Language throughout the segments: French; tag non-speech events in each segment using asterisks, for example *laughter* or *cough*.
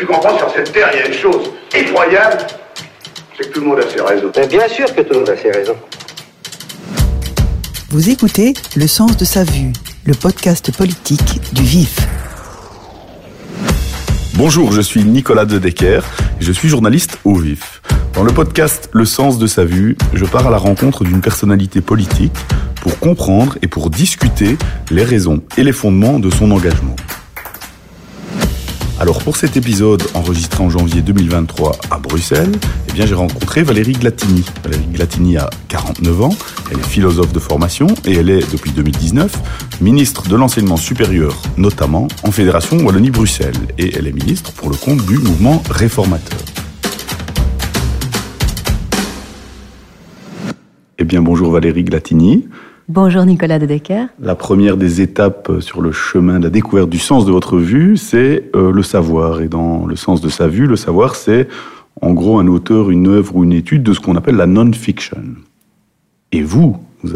tu comprends, sur cette terre, il y a une chose effroyable, c'est que tout le monde a ses raisons. Mais bien sûr que tout le monde a ses raisons. Vous écoutez Le sens de sa vue, le podcast politique du VIF. Bonjour, je suis Nicolas de Decker et je suis journaliste au VIF. Dans le podcast Le sens de sa vue, je pars à la rencontre d'une personnalité politique pour comprendre et pour discuter les raisons et les fondements de son engagement. Alors pour cet épisode enregistré en janvier 2023 à Bruxelles, eh bien j'ai rencontré Valérie Glatini. Valérie Glatini a 49 ans, elle est philosophe de formation et elle est depuis 2019 ministre de l'enseignement supérieur, notamment en Fédération Wallonie-Bruxelles et elle est ministre pour le compte du mouvement réformateur. Eh bien bonjour Valérie Glatini. Bonjour Nicolas. La première des étapes sur le chemin de la découverte du sens de votre vue, c'est euh, le savoir. Et dans le sens de sa vue, le savoir, c'est en gros un auteur, une œuvre ou une étude de ce qu'on appelle la non-fiction. Et vous, vous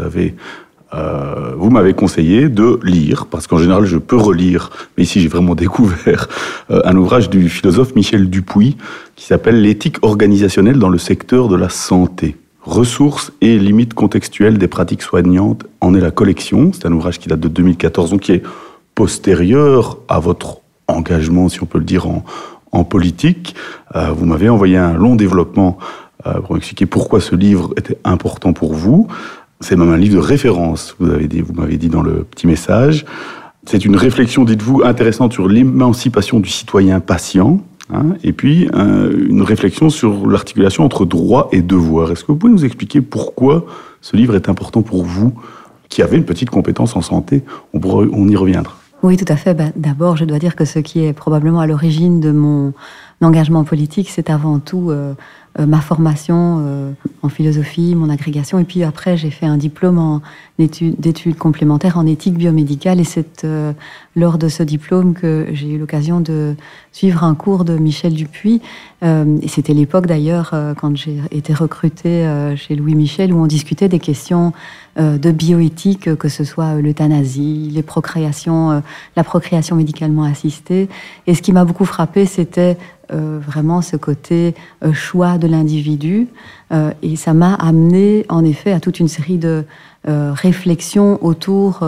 euh, m'avez conseillé de lire, parce qu'en général je peux relire, mais ici j'ai vraiment *laughs* découvert euh, un ouvrage du philosophe Michel Dupuy qui s'appelle L'éthique organisationnelle dans le secteur de la santé. Ressources et limites contextuelles des pratiques soignantes en est la collection. C'est un ouvrage qui date de 2014, donc qui est postérieur à votre engagement, si on peut le dire, en, en politique. Euh, vous m'avez envoyé un long développement euh, pour expliquer pourquoi ce livre était important pour vous. C'est même un livre de référence, vous avez dit, vous m'avez dit dans le petit message. C'est une réflexion, dites-vous, intéressante sur l'émancipation du citoyen patient, Hein, et puis euh, une réflexion sur l'articulation entre droit et devoir. Est-ce que vous pouvez nous expliquer pourquoi ce livre est important pour vous, qui avez une petite compétence en santé? On, y reviendra. Oui, tout à fait. Ben, D'abord, je dois dire que ce qui est probablement à l'origine de mon engagement politique, c'est avant tout euh, ma formation euh, en philosophie, mon agrégation, et puis après j'ai fait un diplôme d'études complémentaires en éthique biomédicale, et c'est euh, lors de ce diplôme que j'ai eu l'occasion de suivre un cours de Michel Dupuis, euh, c'était l'époque d'ailleurs euh, quand j'ai été recrutée chez Louis Michel, où on discutait des questions de bioéthique, que ce soit l'euthanasie, les procréations, la procréation médicalement assistée, et ce qui m'a beaucoup frappé, c'était euh, vraiment ce côté euh, choix de l'individu. Euh, et ça m'a amené en effet à toute une série de réflexions autour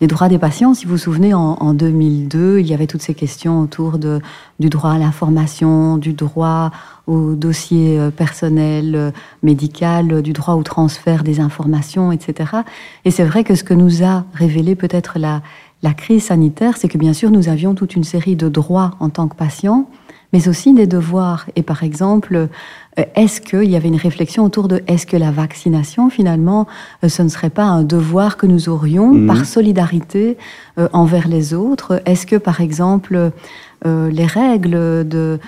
des droits des patients. Si vous vous souvenez, en, en, 2002, il y avait toutes ces questions autour de, du droit à l'information, du droit au dossier personnel, médical, du droit au transfert des informations, etc. Et c'est vrai que ce que nous a révélé peut-être la, la crise sanitaire, c'est que bien sûr, nous avions toute une série de droits en tant que patients, mais aussi des devoirs. Et par exemple, euh, est-ce qu'il y avait une réflexion autour de est-ce que la vaccination, finalement, euh, ce ne serait pas un devoir que nous aurions mhm. par solidarité euh, envers les autres? Est-ce que, par exemple, euh, les règles de,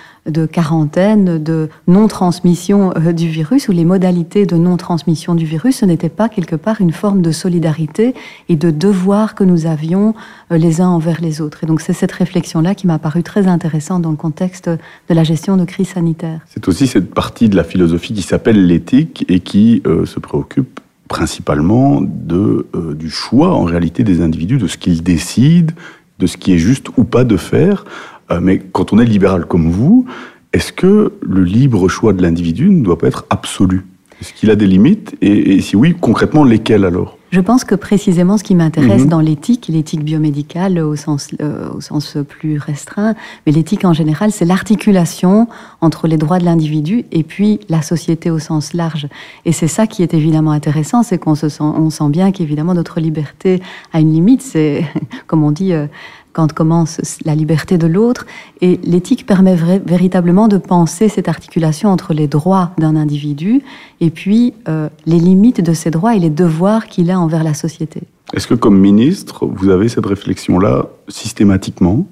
quarantaine, de non-transmission euh, du virus ou les modalités de non-transmission du virus, ce n'était pas quelque part une forme de solidarité et de devoir que nous avions euh, les uns envers les autres. Et donc c'est cette réflexion-là qui m'a paru très intéressante dans le contexte de la gestion de crise sanitaire. C'est aussi cette partie de la philosophie qui s'appelle l'éthique et qui se préoccupe principalement de, du choix en réalité des individus, de ce qu'ils décident, de ce qui est juste ou pas de faire. Euh, mais quand on est libéral comme vous, est-ce que le libre choix de l'individu ne doit pas être absolu? Est-ce qu'il a des limites? Et, si oui, concrètement, lesquelles alors? Je pense que précisément ce qui m'intéresse mhm. dans l'éthique, l'éthique biomédicale au sens, euh, au sens plus restreint, mais l'éthique en général, c'est l'articulation entre les droits de l'individu et puis la société au sens large. Et c'est ça qui est évidemment intéressant, c'est qu'on se sent, on sent bien qu'évidemment notre liberté a une limite. C'est, *laughs* comme on dit, euh, quand commence la liberté de l'autre. Et l'éthique permet véritablement de penser cette articulation entre les droits d'un individu et puis euh, les limites de ses droits et les devoirs qu'il a envers la société. Est-ce que comme ministre, vous avez cette réflexion-là systématiquement?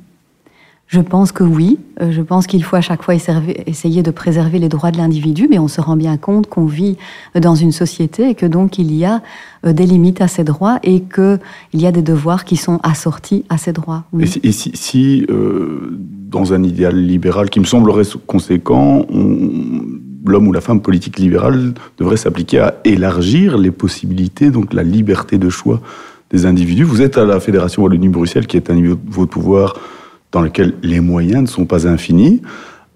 Je pense que oui. Euh, je pense qu'il faut à chaque fois essayer de préserver les droits de l'individu, mais on se rend bien compte qu'on vit dans une société et que donc il y a euh, des limites à ces droits et qu'il y a des devoirs qui sont assortis à ces droits. Et si, euh, dans un idéal libéral qui me semblerait conséquent, l'homme ou la femme politique libérale devrait s'appliquer à élargir les possibilités, donc la liberté de choix des individus. Vous êtes à la Fédération Wallonie-Bruxelles, qui est un niveau de pouvoir dans lequel les moyens ne sont pas infinis.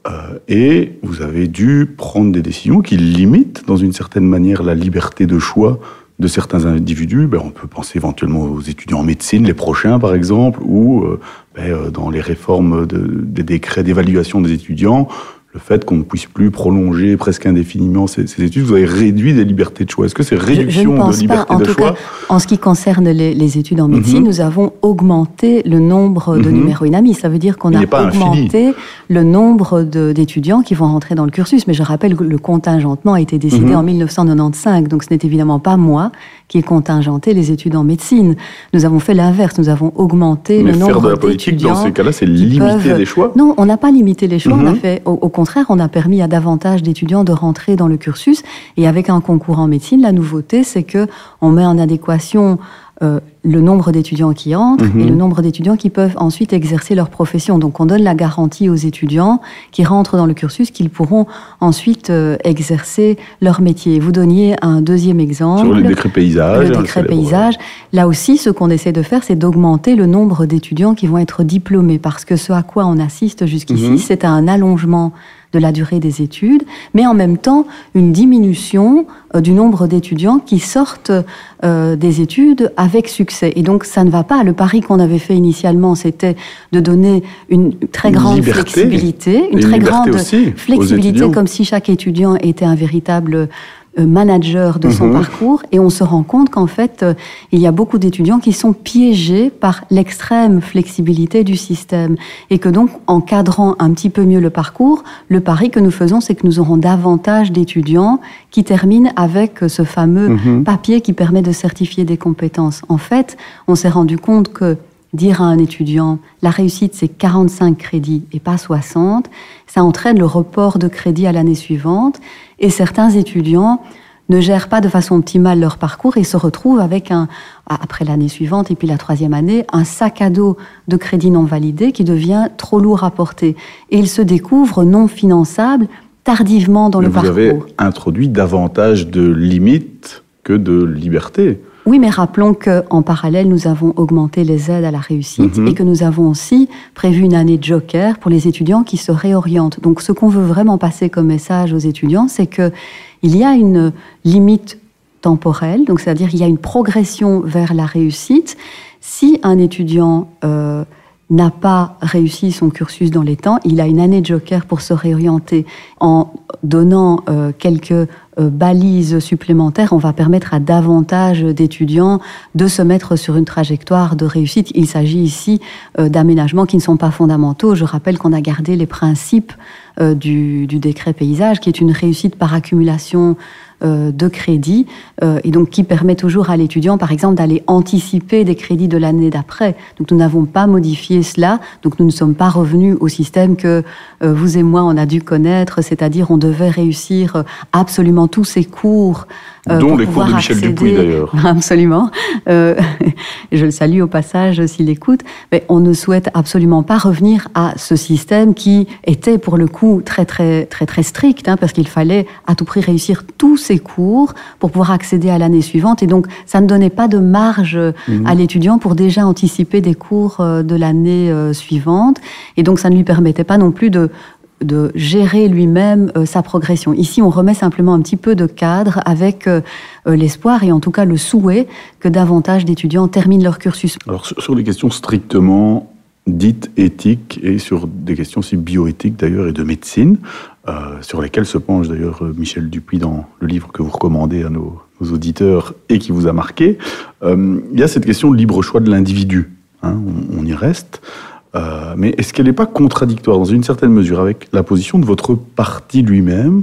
Euh, et vous avez dû prendre des décisions qui limitent, dans une certaine manière, la liberté de choix de certains individus. Ben, on peut penser éventuellement aux étudiants en médecine, les prochains par exemple, ou euh, ben, euh, dans les réformes de, des décrets d'évaluation des étudiants, le fait qu'on ne puisse plus prolonger presque indéfiniment ces, études, vous avez réduit des libertés de choix. Est-ce que c'est réduction de liberté de choix En ce qui concerne les, études en médecine, mhm. nous avons augmenté le nombre de mhm. numéros inamis. Ça veut dire qu'on a augmenté le nombre d'étudiants qui vont rentrer dans le cursus. Mais je rappelle que le contingentement a été décidé mhm. en 1995, donc ce n'est évidemment pas moi qui ai contingenté les études en médecine. Nous avons fait l'inverse, nous avons augmenté le nombre d'étudiants. faire de la politique dans ces cas-là, c'est limiter les choix Non, on n'a pas limité les choix. On a fait, au contraire, on a permis à davantage d'étudiants de rentrer dans le cursus. Et avec un concours en médecine, la nouveauté, c'est que on met en adéquation euh, le nombre d'étudiants qui entrent et le mhm. nombre d'étudiants qui peuvent ensuite exercer leur profession. Donc on donne la garantie aux étudiants qui rentrent dans le cursus qu'ils pourront ensuite euh, exercer leur métier. Vous donniez un deuxième exemple. Sur le décret paysage. Le décret paysage. Là aussi, ce qu'on essaie de faire, c'est d'augmenter le nombre d'étudiants qui vont être diplômés parce que ce à quoi on assiste jusqu'ici, mhm. c'est un allongement de la durée des études, mais en même temps une diminution euh, du nombre d'étudiants qui sortent euh, des études avec succès. Et donc ça ne va pas. Le pari qu'on avait fait initialement, c'était de donner une très grande flexibilité, une, très grande flexibilité, comme si chaque étudiant était un véritable manager de son mhm. parcours et on se rend compte qu'en fait, euh, il y a beaucoup d'étudiants qui sont piégés par l'extrême flexibilité du système et que donc, en cadrant un petit peu mieux le parcours, le pari que nous faisons, c'est que nous aurons davantage d'étudiants qui terminent avec ce fameux mhm. papier qui permet de certifier des compétences. En fait, on s'est rendu compte que dire à un étudiant la réussite c'est 45 crédits et pas 60, ça entraîne le report de crédit à l'année suivante et certains étudiants ne gèrent pas de façon optimale leur parcours et se retrouvent avec un, après l'année suivante et puis la troisième année, un sac à dos de crédit non validé qui devient trop lourd à porter. Et ils se découvrent non finançables tardivement dans le parcours. Vous avez introduit davantage de limites que de liberté. Oui, mais rappelons qu'en parallèle, nous avons augmenté les aides à la réussite mhm. et que nous avons aussi prévu une année de joker pour les étudiants qui se réorientent. Donc, ce qu'on veut vraiment passer comme message aux étudiants, c'est que il y a une limite temporelle, donc c'est-à-dire il y a une progression vers la réussite. Si un étudiant euh, n'a pas réussi son cursus dans les temps, il a une année de joker pour se réorienter. En donnant euh, quelques euh, balises supplémentaires, on va permettre à davantage d'étudiants de se mettre sur une trajectoire de réussite. Il s'agit ici euh, d'aménagements qui ne sont pas fondamentaux. Je rappelle qu'on a gardé les principes du, du, décret paysage, qui est une réussite par accumulation euh, de crédit euh, et donc qui permet toujours à l'étudiant, par exemple, d'aller anticiper des crédits de l'année d'après. Donc nous n'avons pas modifié cela, donc nous ne sommes pas revenus au système que euh, vous et moi on a dû connaître, c'est-à-dire on devait réussir absolument tous ces cours euh, Dont les cours de Michel Dupuis d'ailleurs. *laughs* Absolument. Euh, *laughs* je le salue au passage s'il écoute. Mais on ne souhaite absolument pas revenir à ce système qui était pour le coup très très très très strict, hein, parce qu'il fallait à tout prix réussir tous ces cours pour pouvoir accéder à l'année suivante. Et donc ça ne donnait pas de marge mhm. à l'étudiant pour déjà anticiper des cours euh, de l'année suivante. Et donc ça ne lui permettait pas non plus de de gérer lui-même euh, sa progression. Ici, on remet simplement un petit peu de cadre avec euh, euh, l'espoir et en tout cas le souhait que davantage d'étudiants terminent leur cursus. Alors sur les questions strictement dites éthiques et sur des questions aussi bioéthiques d'ailleurs et de médecine, sur lesquelles se penche d'ailleurs Michel Dupuis dans le livre que vous recommandez à nos, auditeurs et qui vous a marqué, il y a cette question de libre choix de l'individu. Hein, on, y reste. Euh, mais est-ce qu'elle n'est pas contradictoire dans une certaine mesure avec la position de votre parti lui-même,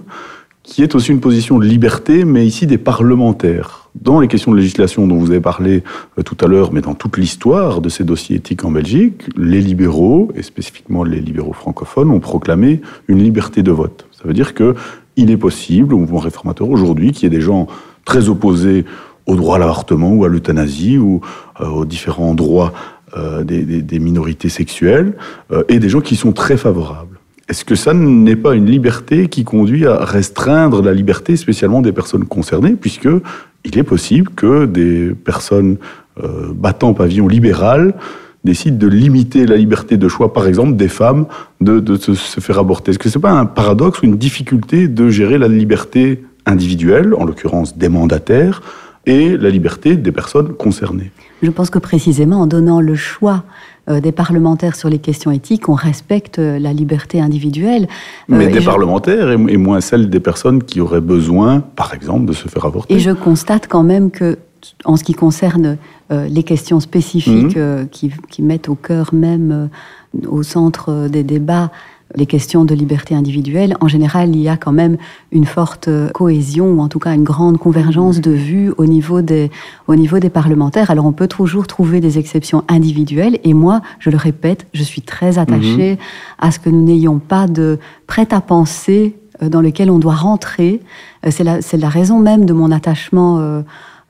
qui est aussi une position de liberté, mais ici des parlementaires? Dans les questions de législation dont vous avez parlé euh, tout à l'heure, mais dans toute l'histoire de ces dossiers éthiques en Belgique, les libéraux, et spécifiquement les libéraux francophones, ont proclamé une liberté de vote. Ça veut dire que il est possible, au mouvement réformateur aujourd'hui, qu'il y ait des gens très opposés au droit à l'avortement ou à l'euthanasie ou euh, aux différents droits euh, des, minorités sexuelles euh, et des gens qui sont très favorables. Est-ce que ça n'est pas une liberté qui conduit à restreindre la liberté, spécialement des personnes concernées, puisque il est possible que des personnes euh, battant pavillon libéral décide de limiter la liberté de choix, par exemple, des femmes de, se, faire avorter Est-ce que ce n'est pas un paradoxe ou une difficulté de gérer la liberté individuelle, en l'occurrence des mandataires, et la liberté des personnes concernées Je pense que précisément en donnant le choix euh, des parlementaires sur les questions éthiques, on respecte euh, la liberté individuelle. Mais euh, des parlementaires et, moins celle des personnes qui auraient besoin, par exemple, de se faire avorter. Et je constate quand même que, en ce qui concerne les questions spécifiques qui, qui, mettent au cœur même, au centre des débats, les questions de liberté individuelle, en général, il y a quand même une forte cohésion, ou en tout cas une grande convergence de vues au niveau des, au niveau des parlementaires. Alors on peut toujours trouver des exceptions individuelles, et moi, je le répète, je suis très attachée mhm. à ce que nous n'ayons pas de prêt-à-penser euh, dans lequel on doit rentrer. Euh, c'est la, la, raison même de mon attachement euh,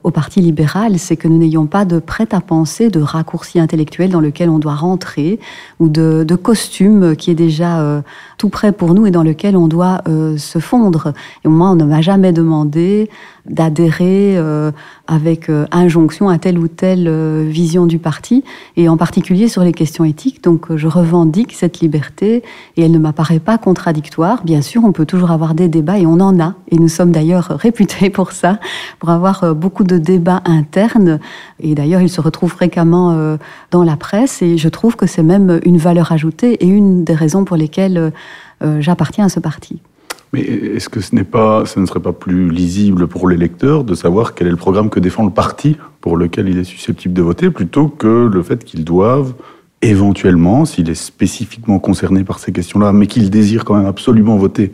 au Parti libéral, c'est que nous n'ayons pas de prêt-à-penser, de raccourci intellectuel dans lequel on doit rentrer, ou de, costume qui est déjà euh, tout prêt pour nous et dans lequel on doit euh, se fondre. Et moi, on ne m'a jamais demandé d'adhérer euh, avec euh, injonction à telle ou telle euh, vision du parti, et en particulier sur les questions éthiques. Donc je revendique cette liberté, et elle ne m'apparaît pas contradictoire. Bien sûr, on peut toujours avoir des débats, et on en a, et nous sommes d'ailleurs *laughs* réputés pour ça, pour avoir beaucoup de débats internes, et d'ailleurs ils se retrouvent fréquemment dans la presse, et je trouve que c'est même une valeur ajoutée, et une des raisons pour lesquelles j'appartiens à ce parti. Mais est-ce que ce, n'est pas, ce ne serait pas plus lisible pour l'électeur de savoir quel est le programme que défend le parti pour lequel il est susceptible de voter, plutôt que le fait qu'ils doivent éventuellement, s'il est spécifiquement concerné par ces questions-là, mais qu'il désire quand même absolument voter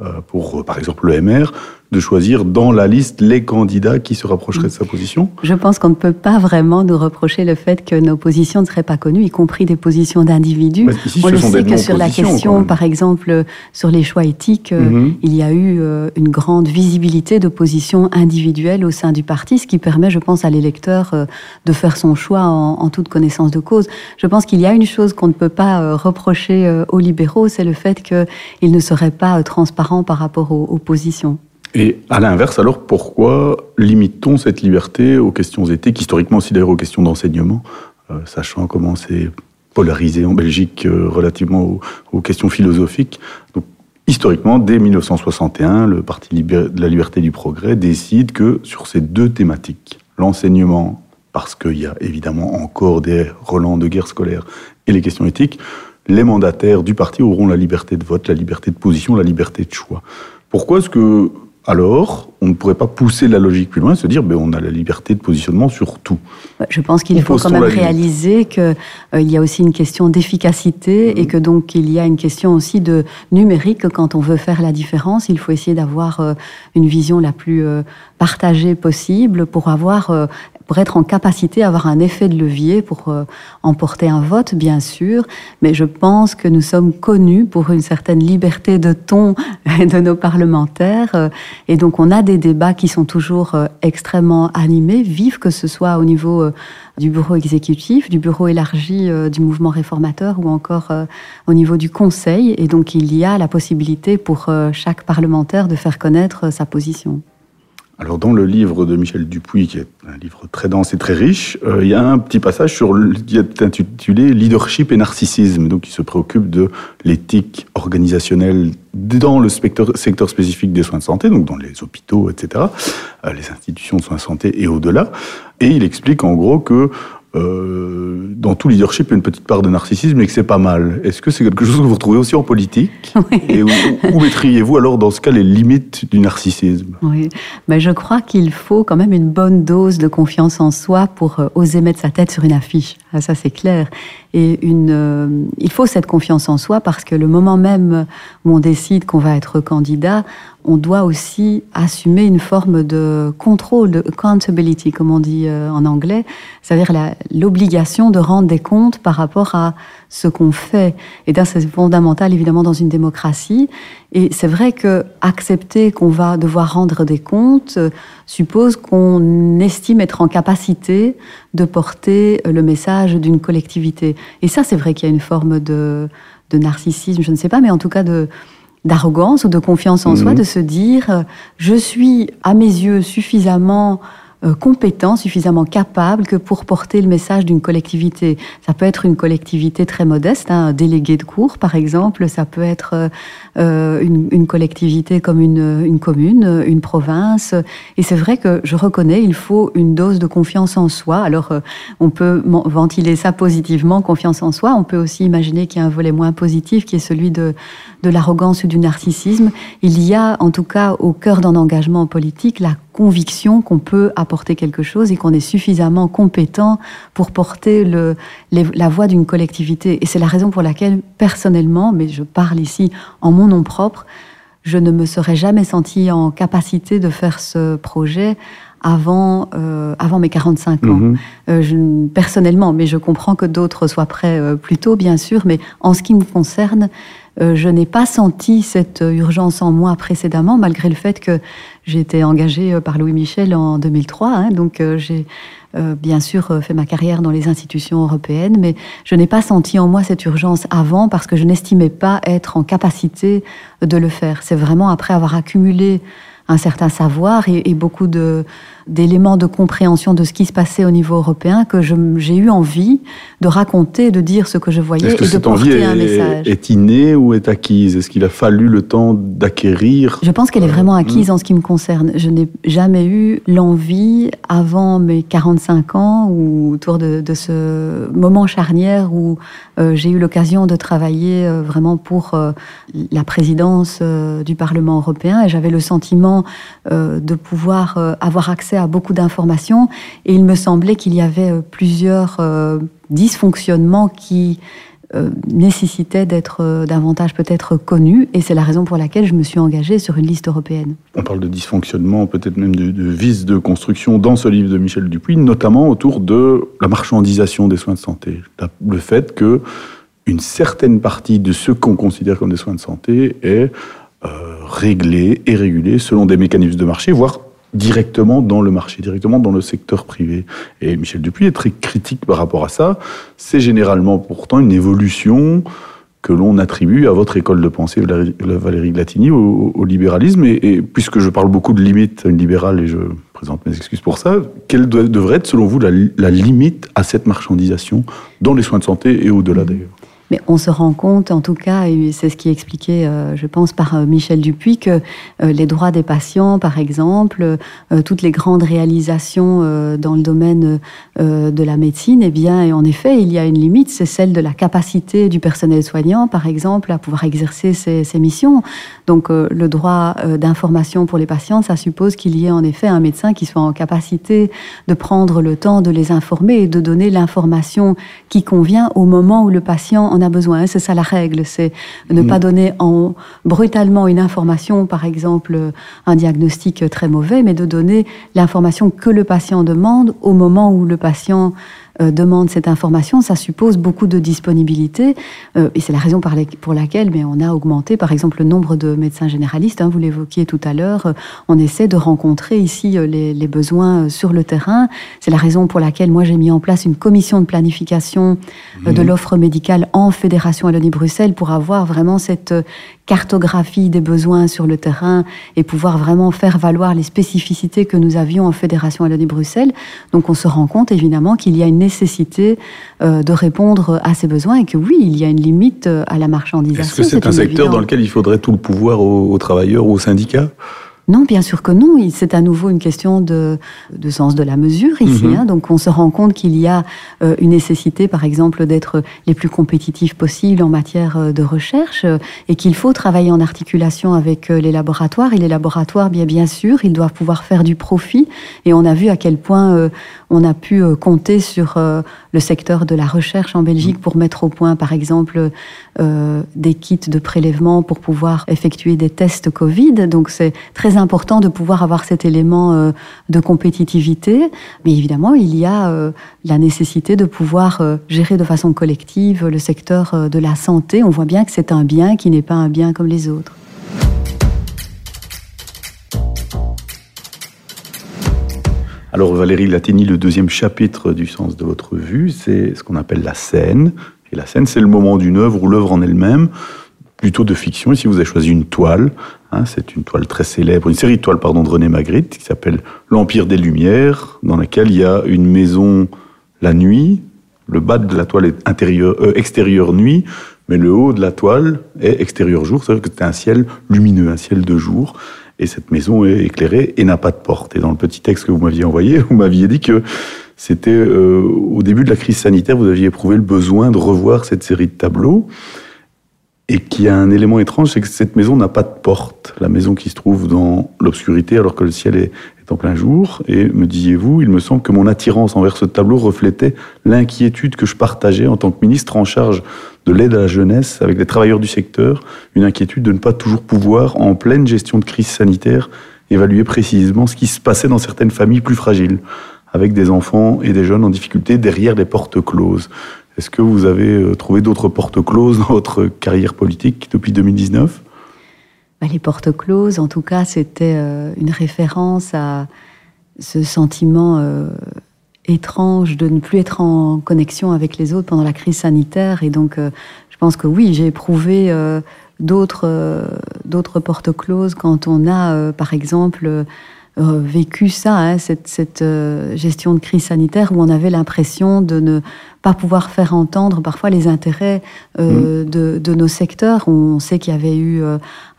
euh, pour, par exemple, le MR, de choisir dans la liste les candidats qui se rapprocheraient de sa position Je pense qu'on ne peut pas vraiment nous reprocher le fait que nos positions ne seraient pas connues, y compris des positions d'individus. On le sait que sur la question, par exemple, sur les choix éthiques, euh, mhm. il y a eu euh, une grande visibilité de positions individuelles au sein du parti, ce qui permet, je pense, à l'électeur euh, de faire son choix en, toute connaissance de cause. Je pense qu'il y a une chose qu'on ne peut pas reprocher aux libéraux, c'est le fait qu'ils ne seraient pas transparents par rapport aux positions. Et à l'inverse, alors pourquoi limite-t-on cette liberté aux questions éthiques, historiquement aussi d'ailleurs aux questions d'enseignement, euh, sachant comment c'est polarisé en Belgique euh, relativement aux, questions philosophiques? Donc, Historiquement, dès 1961, le Parti de la liberté du progrès décide que sur ces deux thématiques, l'enseignement, parce qu'il y a évidemment encore des relents de guerre scolaire, et les questions éthiques, les mandataires du parti auront la liberté de vote, la liberté de position, la liberté de choix. Pourquoi est-ce que alors on ne pourrait pas pousser la logique plus loin et se dire ben, on a la liberté de positionnement sur tout. Je pense qu'il faut quand même réaliser qu'il euh, y a aussi une question d'efficacité et que donc il y a une question aussi de numérique. Quand on veut faire la différence, il faut essayer d'avoir euh, une vision la plus euh, partagée possible pour avoir pour être en capacité d'avoir un effet de levier pour euh, emporter un vote, bien sûr, mais je pense que nous sommes connus pour une certaine liberté de ton *laughs* de nos parlementaires, euh, et donc on a des débats qui sont toujours euh, extrêmement animés, vifs, que ce soit au niveau du bureau exécutif, du bureau élargi du mouvement réformateur ou encore au niveau du Conseil, et donc il y a la possibilité pour chaque parlementaire de faire connaître sa position. Alors dans le livre de Michel Dupuis, qui est un livre très dense et très riche, euh, il y a un petit passage sur qui est intitulé Leadership et narcissisme, donc qui se préoccupe de l'éthique organisationnelle dans le secteur, secteur, spécifique des soins de santé, donc dans les hôpitaux, etc., euh, les institutions de soins de santé et au-delà. Et il explique en gros que euh, dans tout leadership, il y a une petite part de narcissisme et que c'est pas mal. Est-ce que c'est quelque chose que vous retrouvez aussi en politique *laughs* Et où, mettriez-vous alors dans ce cas les limites du narcissisme? Oui, mais je crois qu'il faut quand même une bonne dose de confiance en soi pour euh, oser mettre sa tête sur une affiche. Ah, ça, c'est clair. Et une, euh, il faut cette confiance en soi parce que le moment même où on décide qu'on va être candidat, on doit aussi assumer une forme de contrôle, de accountability, comme on dit euh, en anglais, c'est-à-dire l'obligation de rendre des comptes par rapport à ce qu'on fait. Et ça, c'est fondamental, évidemment, dans une démocratie. Et c'est vrai que accepter qu'on va devoir rendre des comptes euh, suppose qu'on estime être en capacité de porter le message d'une collectivité. Et ça, c'est vrai qu'il y a une forme de narcissisme, je ne sais pas, mais en tout cas de d'arrogance ou de confiance en soi, mhm. de se dire euh, je suis à mes yeux suffisamment euh, compétent, suffisamment capable que pour porter le message d'une collectivité. Ça peut être une collectivité très modeste, hein, un délégué de cours par exemple, ça peut être euh, euh, une, collectivité comme une, une, commune, une province. Et c'est vrai que je reconnais, il faut une dose de confiance en soi. Alors on peut ventiler ça positivement, confiance en soi. On peut aussi imaginer qu'il y a un volet moins positif qui est celui de, de l'arrogance ou du narcissisme. Il y a en tout cas au cœur d'un engagement politique la conviction qu'on peut apporter quelque chose et qu'on est suffisamment compétent pour porter le, la voix d'une collectivité. Et c'est la raison pour laquelle, personnellement, mais je parle ici en mon nom propre, je ne me serais jamais senti en capacité de faire ce projet avant, euh, avant mes 45 ans. Mhm. Euh, je, personnellement, mais je comprends que d'autres soient prêts euh, plus tôt, bien sûr, mais en ce qui me concerne, je n'ai pas senti cette urgence en moi précédemment, malgré le fait que j'ai été engagée euh, par Louis Michel en 2003. Hein, donc euh, j'ai bien sûr fait ma carrière dans les institutions européennes, mais je n'ai pas senti en moi cette urgence avant parce que je n'estimais pas être en capacité de le faire. C'est vraiment après avoir accumulé un certain savoir et, et beaucoup d'éléments de compréhension de ce qui se passait au niveau européen que j'ai eu envie de raconter, de dire ce que je voyais et de porter un message. Est innée ou est acquise? Est-ce qu'il a fallu le temps d'acquérir? Je pense qu'elle est vraiment acquise en ce qui me concerne. Je n'ai jamais eu l'envie, avant mes 45 ans ou autour de, ce moment charnière où euh, j'ai eu l'occasion de travailler euh, vraiment pour euh, la présidence du Parlement européen et j'avais le sentiment de pouvoir avoir accès à beaucoup d'informations et il me semblait qu'il y avait euh, plusieurs euh, dysfonctionnements qui euh, nécessitaient d'être davantage peut-être connus et c'est la raison pour laquelle je me suis engagée sur une liste européenne. On parle de dysfonctionnement, peut-être même de, de de construction dans ce livre de Michel Dupuis, notamment autour de la marchandisation des soins de santé. Le fait que une certaine partie de ce qu'on considère comme des soins de santé est euh, réglé et régulé selon des mécanismes de marché, voire directement dans le marché, directement dans le secteur privé. Et Michel Dupuis est très critique par rapport à ça. C'est généralement pourtant une évolution que l'on attribue à votre école de pensée, Valérie Glatini, au, libéralisme. Et, puisque je parle beaucoup de limites libérales et je présente mes excuses pour ça, quelle devrait être, selon vous, la limite à cette marchandisation dans les soins de santé et au-delà d'ailleurs? Mais on se rend compte, en tout cas, et c'est ce qui est expliqué, euh, je pense, par euh, Michel Dupuis, que euh, les droits des patients, par exemple, toutes les grandes réalisations dans le domaine de la médecine, eh bien, en effet, il y a une limite, c'est celle de la capacité du personnel soignant, par exemple, à pouvoir exercer ses missions. Donc, le droit d'information pour les patients, ça suppose qu'il y ait en effet un médecin qui soit en capacité de prendre le temps de les informer et de donner l'information qui convient au moment où le patient on a besoin. C'est ça la règle, c'est ne pas mm. donner en, brutalement une information, par exemple un diagnostic très mauvais, mais de donner l'information que le patient demande au moment où le patient euh, demande cette information, ça suppose beaucoup de disponibilité. Euh, et c'est la raison pour laquelle mais on a augmenté, par exemple, le nombre de médecins généralistes. Hein, vous l'évoquiez tout à l'heure. Euh, on essaie de rencontrer ici les, les besoins sur le terrain. C'est la raison pour laquelle moi j'ai mis en place une commission de planification de mmh. l'offre médicale en Fédération Wallonie-Bruxelles pour avoir vraiment cette cartographie des besoins sur le terrain et pouvoir vraiment faire valoir les spécificités que nous avions en Fédération Wallonie-Bruxelles. Donc on se rend compte évidemment qu'il y a une nécessité euh, de répondre à ces besoins et que oui, il y a une limite euh, à la marchandisation. Est-ce que c'est un secteur dans lequel il faudrait tout le pouvoir aux, aux travailleurs ou aux syndicats? Non, bien sûr que non. C'est à nouveau une question de, de, sens de la mesure ici. Mhm. Hein. Donc on se rend compte qu'il y a euh, une nécessité, par exemple, d'être les plus compétitifs possibles en matière euh, de recherche euh, et qu'il faut travailler en articulation avec les laboratoires. Et les laboratoires, bien, bien sûr, ils doivent pouvoir faire du profit. Et on a vu à quel point on a pu compter sur le secteur de la recherche en Belgique pour mettre au point, par exemple, des kits de prélèvement pour pouvoir effectuer des tests Covid. Donc c'est très important de pouvoir avoir cet élément euh, de compétitivité. Mais évidemment, il y a euh, la nécessité de pouvoir euh, gérer de façon collective le secteur de la santé. On voit bien que c'est un bien qui n'est pas un bien comme les autres. Alors Valérie Latini, le deuxième chapitre du sens de votre vue, c'est ce qu'on appelle la scène. Et la scène, c'est le moment d'une œuvre ou l'œuvre en elle-même, plutôt de fiction. Ici, vous avez choisi une toile, Hein, c'est une toile très célèbre, une série de toiles pardon, de René Magritte qui s'appelle L'Empire des Lumières, dans laquelle il y a une maison la nuit, le bas de la toile est intérieur, euh, extérieur nuit, mais le haut de la toile est extérieur jour, c'est-à-dire que c'est un ciel lumineux, un ciel de jour, et cette maison est éclairée et n'a pas de porte. Et dans le petit texte que vous m'aviez envoyé, *laughs* vous m'aviez dit que c'était euh, au début de la crise sanitaire, vous aviez éprouvé le besoin de revoir cette série de tableaux et qu'il y a un élément étrange, c'est que cette maison n'a pas de porte. La maison qui se trouve dans l'obscurité alors que le ciel est, en plein jour. Et me disiez-vous, il me semble que mon attirance envers ce tableau reflétait l'inquiétude que je partageais en tant que ministre en charge de l'aide à la jeunesse avec les travailleurs du secteur, une inquiétude de ne pas toujours pouvoir, en pleine gestion de crise sanitaire, évaluer précisément ce qui se passait dans certaines familles plus fragiles, avec des enfants et des jeunes en difficulté derrière des portes closes. Est-ce que vous avez euh, trouvé d'autres portes closes dans votre carrière politique depuis 2019 bah, Les portes closes, en tout cas, c'était euh, une référence à ce sentiment euh, étrange de ne plus être en connexion avec les autres pendant la crise sanitaire. Et donc, je pense que oui, j'ai éprouvé d'autres portes closes quand on a, par exemple, euh, vécu ça, hein, cette, cette euh, gestion de crise sanitaire où on avait l'impression de ne pas pouvoir faire entendre parfois les intérêts euh, mm. de, de, nos secteurs. On sait qu'il y avait eu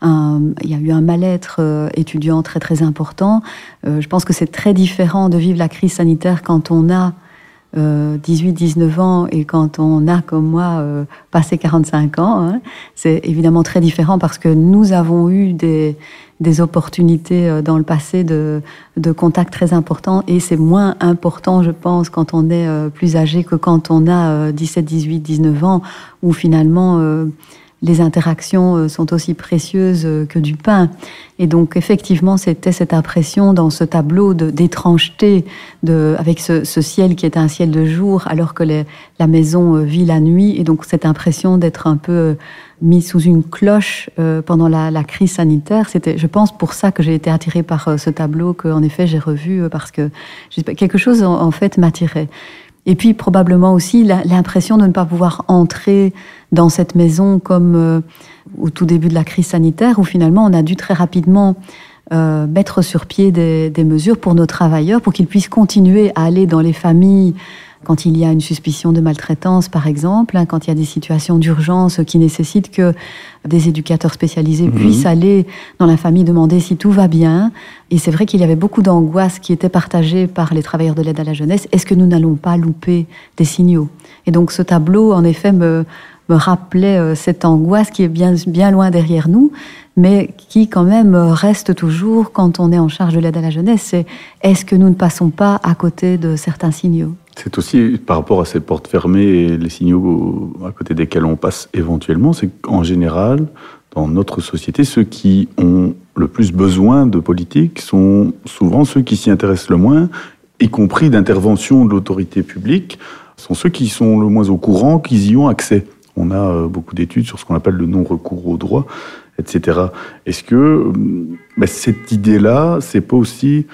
un, il y a eu un mal-être étudiant très très important. je pense que c'est très différent de vivre la crise sanitaire quand on a 18-19 ans et quand on a, comme moi, passé 45 ans, hein, c'est évidemment très différent parce que nous avons eu des, des opportunités euh, dans le passé de, de contacts très importants et c'est moins important, je pense, quand on est euh, plus âgé que quand on a 17, 18, 19 ans, où finalement euh, les interactions sont aussi précieuses que du pain. Et donc, effectivement, c'était cette impression dans ce tableau d'étrangeté, avec ce, ciel qui est un ciel de jour, alors que la maison vit la nuit. Et donc, cette impression d'être un peu mis sous une cloche euh, pendant la, crise sanitaire. C'était, je pense, pour ça que j'ai été attirée par euh, ce tableau qu'en effet j'ai revu euh, parce que quelque chose en, en fait m'attirait. Et puis probablement aussi l'impression de ne pas pouvoir entrer dans cette maison comme au tout début de la crise sanitaire où finalement on a dû très rapidement mettre sur pied des, des mesures pour nos travailleurs pour qu'ils puissent continuer à aller dans les familles quand il y a une suspicion de maltraitance, par exemple, hein, quand il y a des situations d'urgence qui nécessitent que des éducateurs spécialisés mhm. puissent aller dans la famille demander si tout va bien. Et c'est vrai qu'il y avait beaucoup d'angoisse qui était partagée par les travailleurs de l'aide à la jeunesse. Est-ce que nous n'allons pas louper des signaux? Et donc ce tableau, en effet, me, me rappelait euh, cette angoisse qui est bien, bien loin derrière nous, mais qui quand même reste toujours quand on est en charge de l'aide à la jeunesse. C'est est-ce que nous ne passons pas à côté de certains signaux? C'est aussi par rapport à ces portes fermées et les signaux à côté desquels on passe éventuellement, c'est qu'en général, dans notre société, ceux qui ont le plus besoin de politique sont souvent ceux qui s'y intéressent le moins, y compris d'intervention de l'autorité publique, sont ceux qui sont le moins au courant, qui y ont accès. On a euh, beaucoup d'études sur ce qu'on appelle le non-recours au droit, etc. Est-ce que euh, bah, cette idée-là, c'est pas aussi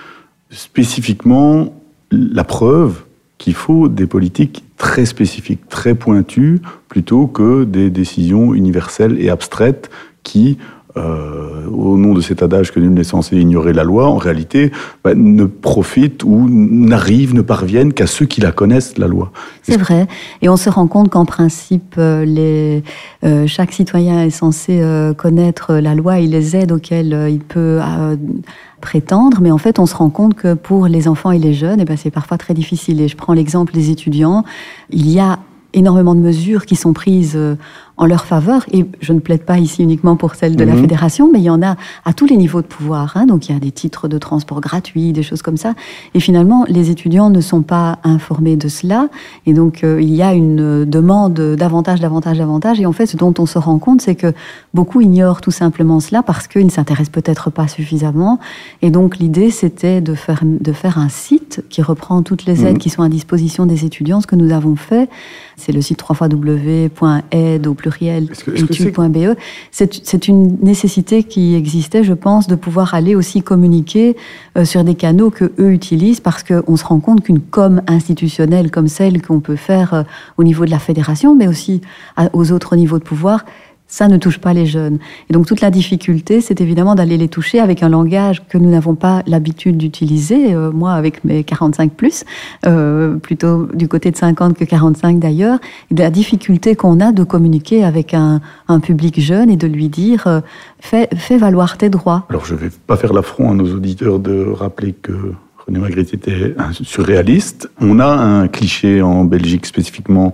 spécifiquement la preuve qu'il faut des politiques très spécifiques, très pointues, plutôt que des décisions universelles et abstraites qui, euh, au nom de cet adage que nul n'est censé ignorer la loi, en réalité, bah, ne profitent ou n'arrivent, ne parviennent qu'à ceux qui la connaissent, la loi. C'est vrai. Et on se rend compte qu'en principe, euh, euh, chaque citoyen est censé connaître la loi et les aides auxquelles il peut prétendre, mais en fait, on se rend compte que pour les enfants et les jeunes, eh ben, c'est parfois très difficile. Et je prends l'exemple des étudiants. Il y a énormément de mesures qui sont prises en leur faveur. Et je ne plaide pas ici uniquement pour celle de la mhm. fédération, mais il y en a à tous les niveaux de pouvoir. Hein. Donc il y a des titres de transport gratuits, des choses comme ça. Et finalement, les étudiants ne sont pas informés de cela. Et donc euh, il y a une demande davantage, davantage, davantage. Et en fait, ce dont on se rend compte, c'est que beaucoup ignorent tout simplement cela parce qu'ils ne s'intéressent peut-être pas suffisamment. Et donc l'idée, c'était de faire, de faire un site qui reprend toutes les aides mhm. qui sont à disposition des étudiants. Ce que nous avons fait, c'est le site www.aide au pluriel études.be. C'est une nécessité qui existait, je pense, de pouvoir aller aussi communiquer euh, sur des canaux que eux utilisent parce qu'on se rend compte qu'une com institutionnelle comme celle qu'on peut faire euh, au niveau de la fédération, mais aussi aux autres niveaux de pouvoir, ça ne touche pas les jeunes. Et donc toute la difficulté, c'est évidemment d'aller les toucher avec un langage que nous n'avons pas l'habitude d'utiliser, euh, moi avec mes 45 plus, euh, plutôt du côté de 50 que 45 d'ailleurs, de la difficulté qu'on a de communiquer avec un, un, public jeune et de lui dire euh, fais, fais, valoir tes droits. Alors je ne vais pas faire l'affront à nos auditeurs de rappeler que René Magritte était un surréaliste. On a un cliché en Belgique spécifiquement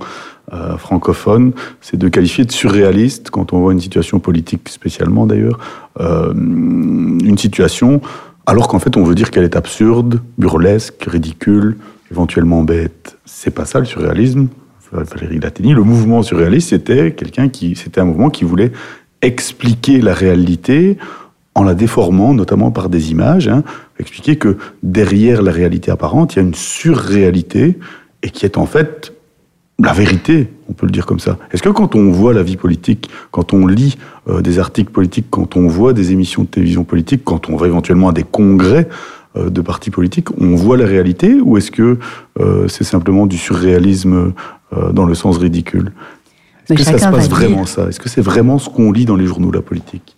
euh, francophone, c'est de qualifier de surréaliste, quand on voit une situation politique spécialement d'ailleurs, euh, une situation, alors qu'en fait on veut dire qu'elle est absurde, burlesque, ridicule, éventuellement bête. C'est pas ça le surréalisme. Valérie Latini, le mouvement surréaliste, c'était quelqu'un qui, c'était un mouvement qui voulait expliquer la réalité en la déformant, notamment par des images, hein, expliquer que derrière la réalité apparente, il y a une surréalité et qui est en fait la vérité, on peut le dire comme ça. Est-ce que quand on voit la vie politique, quand on lit euh, des articles politiques, quand on voit des émissions de télévision politique, quand on va éventuellement à des congrès euh, de partis politiques, on voit la réalité ou est-ce que euh, c'est simplement du surréalisme dans le sens ridicule? Est-ce que ça se passe vraiment ça? Est-ce que c'est vraiment ce qu'on lit dans les journaux, la politique?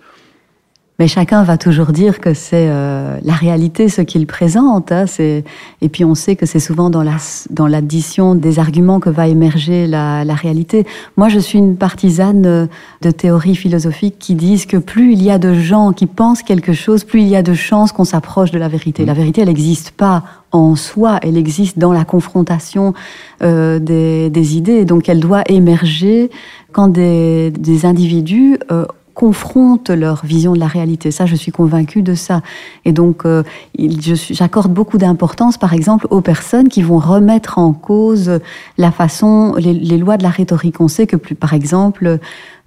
Mais chacun va toujours dire que c'est euh, la réalité ce qu'il présente. Hein, et puis on sait que c'est souvent dans la dans l'addition des arguments que va émerger la, la, réalité. Moi, je suis une partisane euh, de théories philosophiques qui disent que plus il y a de gens qui pensent quelque chose, plus il y a de chances qu'on s'approche de la vérité. La vérité, elle n'existe pas en soi, elle existe dans la confrontation euh, des, des, idées. Donc elle doit émerger quand des, des individus euh, confrontent leur vision de la réalité. Ça, je suis convaincue de ça. Et donc, euh, j'accorde beaucoup d'importance, par exemple, aux personnes qui vont remettre en cause la façon, les, les lois de la rhétorique. On sait que, plus, par exemple,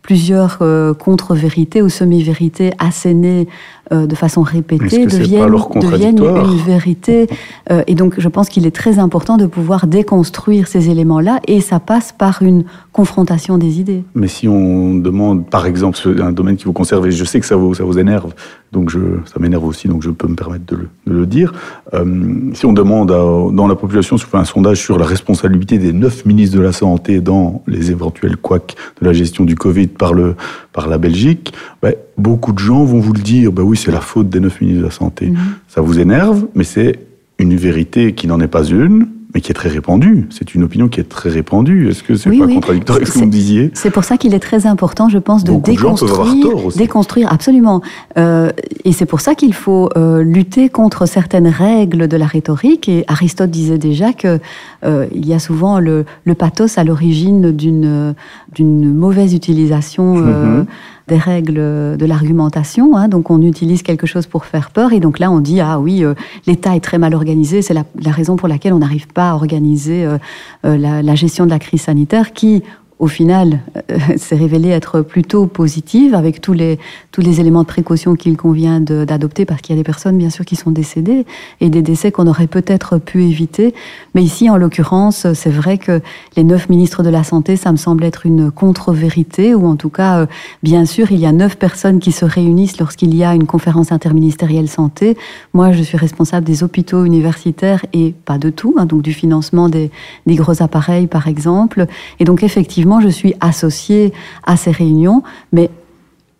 plusieurs euh, contre-vérités ou semi-vérités assénées euh, de façon répétée deviennent, deviennent, une vérité. Euh, et donc, je pense qu'il est très important de pouvoir déconstruire ces éléments-là, et ça passe par une confrontation des idées. Mais si on demande, par exemple, un domaine qui vous conserve, et je sais que ça vous, ça vous énerve, donc je, ça m'énerve aussi, donc je peux me permettre de le, de le dire. Euh, si on demande à, dans la population, si on fait un sondage sur la responsabilité des neuf ministres de la Santé dans les éventuels couacs de la gestion du Covid par, le, par la Belgique, ben, beaucoup de gens vont vous le dire, ben oui, c'est la faute des neuf ministres de la Santé. Mhm. Ça vous énerve, mais c'est une vérité qui n'en est pas une, mais qui est très répandue. C'est une opinion qui est très répandue. Est-ce que c'est pas contradictoire avec ce que vous disiez? C'est pour ça qu'il est très important, je pense, de déconstruire, déconstruire absolument. Euh, et c'est pour ça qu'il faut euh, lutter contre certaines règles de la rhétorique. Et Aristote disait déjà que euh, il y a souvent le, le pathos à l'origine d'une mauvaise utilisation. Euh, mhm des règles de l'argumentation. Hein, donc on utilise quelque chose pour faire peur. Et donc là, on dit, ah oui, euh, l'État est très mal organisé. C'est la, la, raison pour laquelle on n'arrive pas à organiser la, la, gestion de la crise sanitaire qui, au final, euh, *laughs* s'est révélée être plutôt positive avec tous les, tous les éléments de précaution qu'il convient d'adopter parce qu'il y a des personnes, bien sûr, qui sont décédées et des décès qu'on aurait peut-être pu éviter. Mais ici, en l'occurrence, c'est vrai que les neuf ministres de la Santé, ça me semble être une contre-vérité ou en tout cas, euh, bien sûr, il y a neuf personnes qui se réunissent lorsqu'il y a une conférence interministérielle santé. Moi, je suis responsable des hôpitaux universitaires et pas de tout, hein, donc du financement des, des gros appareils, par exemple. Et donc, effectivement, je suis associée à ces réunions, mais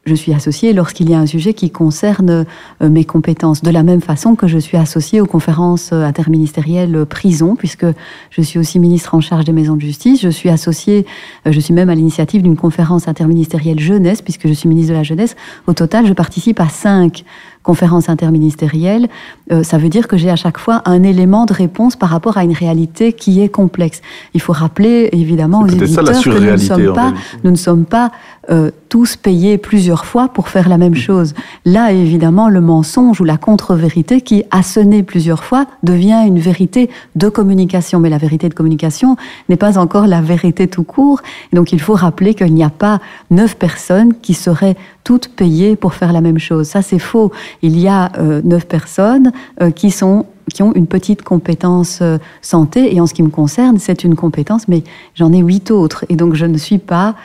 je suis associée lorsqu'il y a un sujet qui concerne euh, mes compétences, de la même façon que je suis associée aux conférences euh, interministérielles prison, puisque je suis aussi ministre en charge des maisons de justice. Je suis associée, euh, je suis même à l'initiative d'une conférence interministérielle jeunesse, puisque je suis ministre de la jeunesse. Au total, je participe à cinq conférence interministérielle, euh, ça veut dire que j'ai à chaque fois un élément de réponse par rapport à une réalité qui est complexe. Il faut rappeler évidemment aux éditeurs que nous ne sommes pas, nous ne sommes pas euh, tous payés plusieurs fois pour faire la même chose. Là, évidemment, le mensonge ou la contre-vérité qui a sonné plusieurs fois devient une vérité de communication. Mais la vérité de communication n'est pas encore la vérité tout court. donc, il faut rappeler qu'il n'y a pas neuf personnes qui seraient toutes payées pour faire la même chose. Ça, c'est faux. Il y a euh, neuf personnes euh, qui sont qui ont une petite compétence euh, santé. Et en ce qui me concerne, c'est une compétence, mais j'en ai huit autres. Et donc, je ne suis pas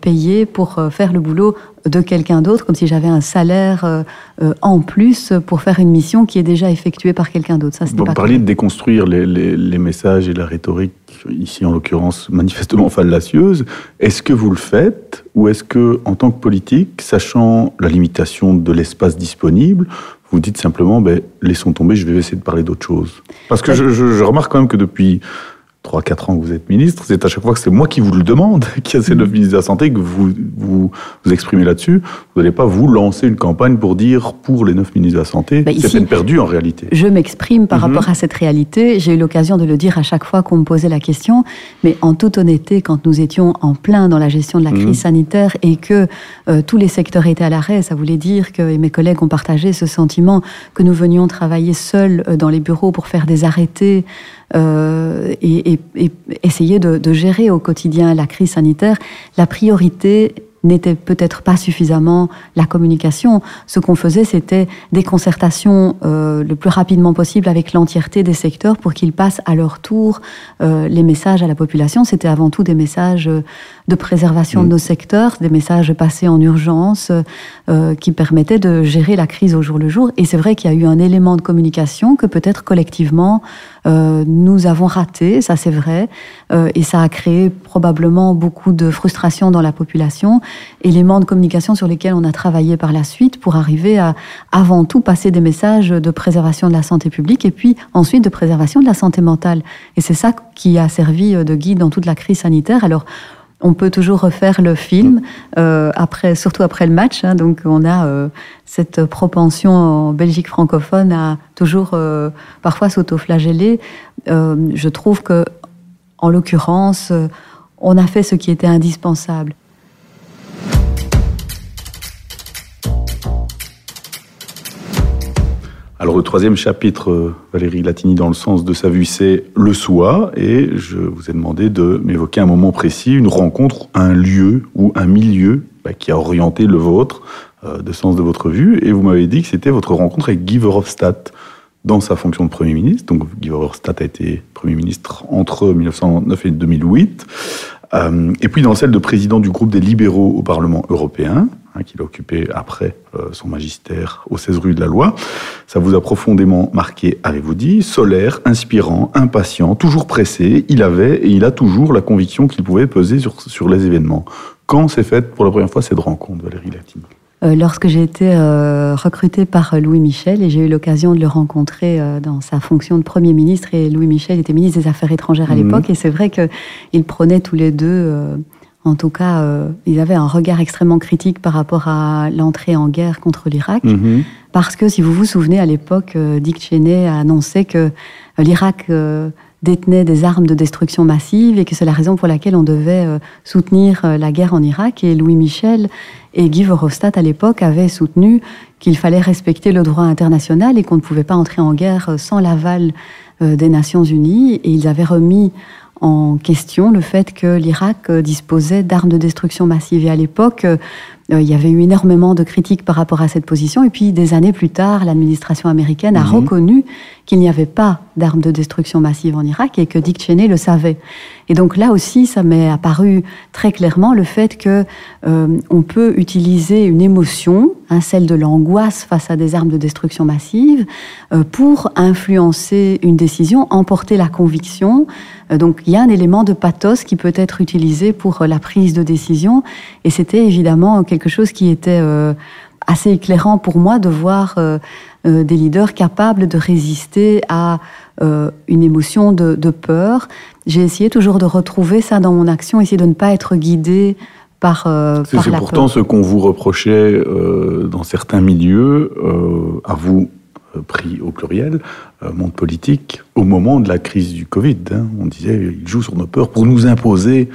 payée pour faire le boulot de quelqu'un d'autre, comme si j'avais un salaire en plus pour faire une mission qui est déjà effectuée par quelqu'un d'autre. Ça, Vous parliez de déconstruire les, les, messages et la rhétorique, ici en l'occurrence manifestement fallacieuse. Est-ce que vous le faites ou est-ce que, en tant que politique, sachant la limitation de l'espace disponible, vous dites simplement, ben, laissons tomber, je vais essayer de parler d'autre chose? Parce que je, je, remarque quand même que depuis 3-4 ans que vous êtes ministre, c'est à chaque fois que c'est moi qui vous le demande, *laughs* qui a ces neuf ministres de la Santé, que vous vous, vous exprimez là-dessus. Vous n'allez pas vous lancer une campagne pour dire pour les neuf ministres de la Santé. Bah, c'est peine perdue en réalité. Je m'exprime par mhm. rapport à cette réalité. J'ai eu l'occasion de le dire à chaque fois qu'on me posait la question. Mais en toute honnêteté, quand nous étions en plein dans la gestion de la crise mhm. sanitaire et que euh, tous les secteurs étaient à l'arrêt, ça voulait dire que et mes collègues ont partagé ce sentiment que nous venions travailler seuls euh, dans les bureaux pour faire des arrêtés euh, et, essayer de, gérer au quotidien la crise sanitaire, la priorité n'était peut-être pas suffisamment la communication. Ce qu'on faisait, c'était des concertations euh, le plus rapidement possible avec l'entièreté des secteurs pour qu'ils passent à leur tour euh, les messages à la population. C'était avant tout des messages de préservation de mm. nos secteurs, des messages passés en urgence euh, qui permettaient de gérer la crise au jour le jour. Et c'est vrai qu'il y a eu un élément de communication que peut-être collectivement euh, nous avons raté, ça c'est vrai, euh, et ça a créé probablement beaucoup de frustration dans la population. Éléments de communication sur lesquels on a travaillé par la suite pour arriver à avant tout passer des messages de préservation de la santé publique et puis ensuite de préservation de la santé mentale. Et c'est ça qui a servi de guide dans toute la crise sanitaire. Alors on peut toujours refaire le film, euh, après, surtout après le match. Hein, donc on a euh, cette propension en Belgique francophone à toujours euh, parfois s'autoflageller. je trouve que, en l'occurrence, on a fait ce qui était indispensable. Alors le troisième chapitre, euh, Valérie Latini, dans le sens de sa vue, c'est le soi, et je vous ai demandé de m'évoquer un moment précis, une rencontre, un lieu ou un milieu bah, qui a orienté le vôtre, euh, de sens de votre vue, et vous m'avez dit que c'était votre rencontre avec Guy Verhofstadt dans sa fonction de Premier ministre. Donc Guy Verhofstadt a été Premier ministre entre 1999 et 2008, euh, et puis dans celle de président du groupe des libéraux au Parlement européen, hein, qu'il a occupé après euh, son magistère aux 16 rues de la Loi. Ça vous a profondément marqué, avez-vous dit, solaire, inspirant, impatient, toujours pressé. Il avait et il a toujours la conviction qu'il pouvait peser sur, sur les événements. Quand s'est faite pour la première fois cette rencontre, Valérie Latine euh, lorsque j'ai été euh, recrutée par Louis Michel et j'ai eu l'occasion de le rencontrer euh, dans sa fonction de Premier ministre et Louis Michel était ministre des Affaires étrangères à mhm. l'époque et c'est vrai qu'ils prenaient tous les deux, en tout cas, ils avaient un regard extrêmement critique par rapport à l'entrée en guerre contre l'Irak mhm. parce que si vous vous souvenez à l'époque, Dick Cheney a annoncé que l'Irak détenait des armes de destruction massive et que c'est la raison pour laquelle on devait soutenir la guerre en Irak et Louis Michel et Guy Verhofstadt, à l'époque, avait soutenu qu'il fallait respecter le droit international et qu'on ne pouvait pas entrer en guerre sans l'aval euh, des Nations Unies. Et ils avaient remis en question le fait que l'Irak euh, disposait d'armes de destruction massive. Et à l'époque, euh, il y avait eu énormément de critiques par rapport à cette position. Et puis, des années plus tard, l'administration américaine a mhm. reconnu qu'il n'y avait pas d'armes de destruction massive en Irak et que Dick Cheney le savait. Et donc là aussi, ça m'est apparu très clairement le fait que euh, on peut utiliser une émotion, hein, celle de l'angoisse face à des armes de destruction massive, euh, pour influencer une décision, emporter la conviction. Donc il y a un élément de pathos qui peut être utilisé pour la prise de décision. Et c'était évidemment quelque chose qui était assez éclairant pour moi de voir des leaders capables de résister à une émotion de, de peur j'ai essayé toujours de retrouver ça dans mon action, essayer de ne pas être guidé par, euh, C'est pourtant ce qu'on vous reprochait euh, dans certains milieux, euh, à vous pris au pluriel, monde politique, au moment de la crise du Covid. Hein. on disait, il joue sur nos peurs pour nous imposer euh,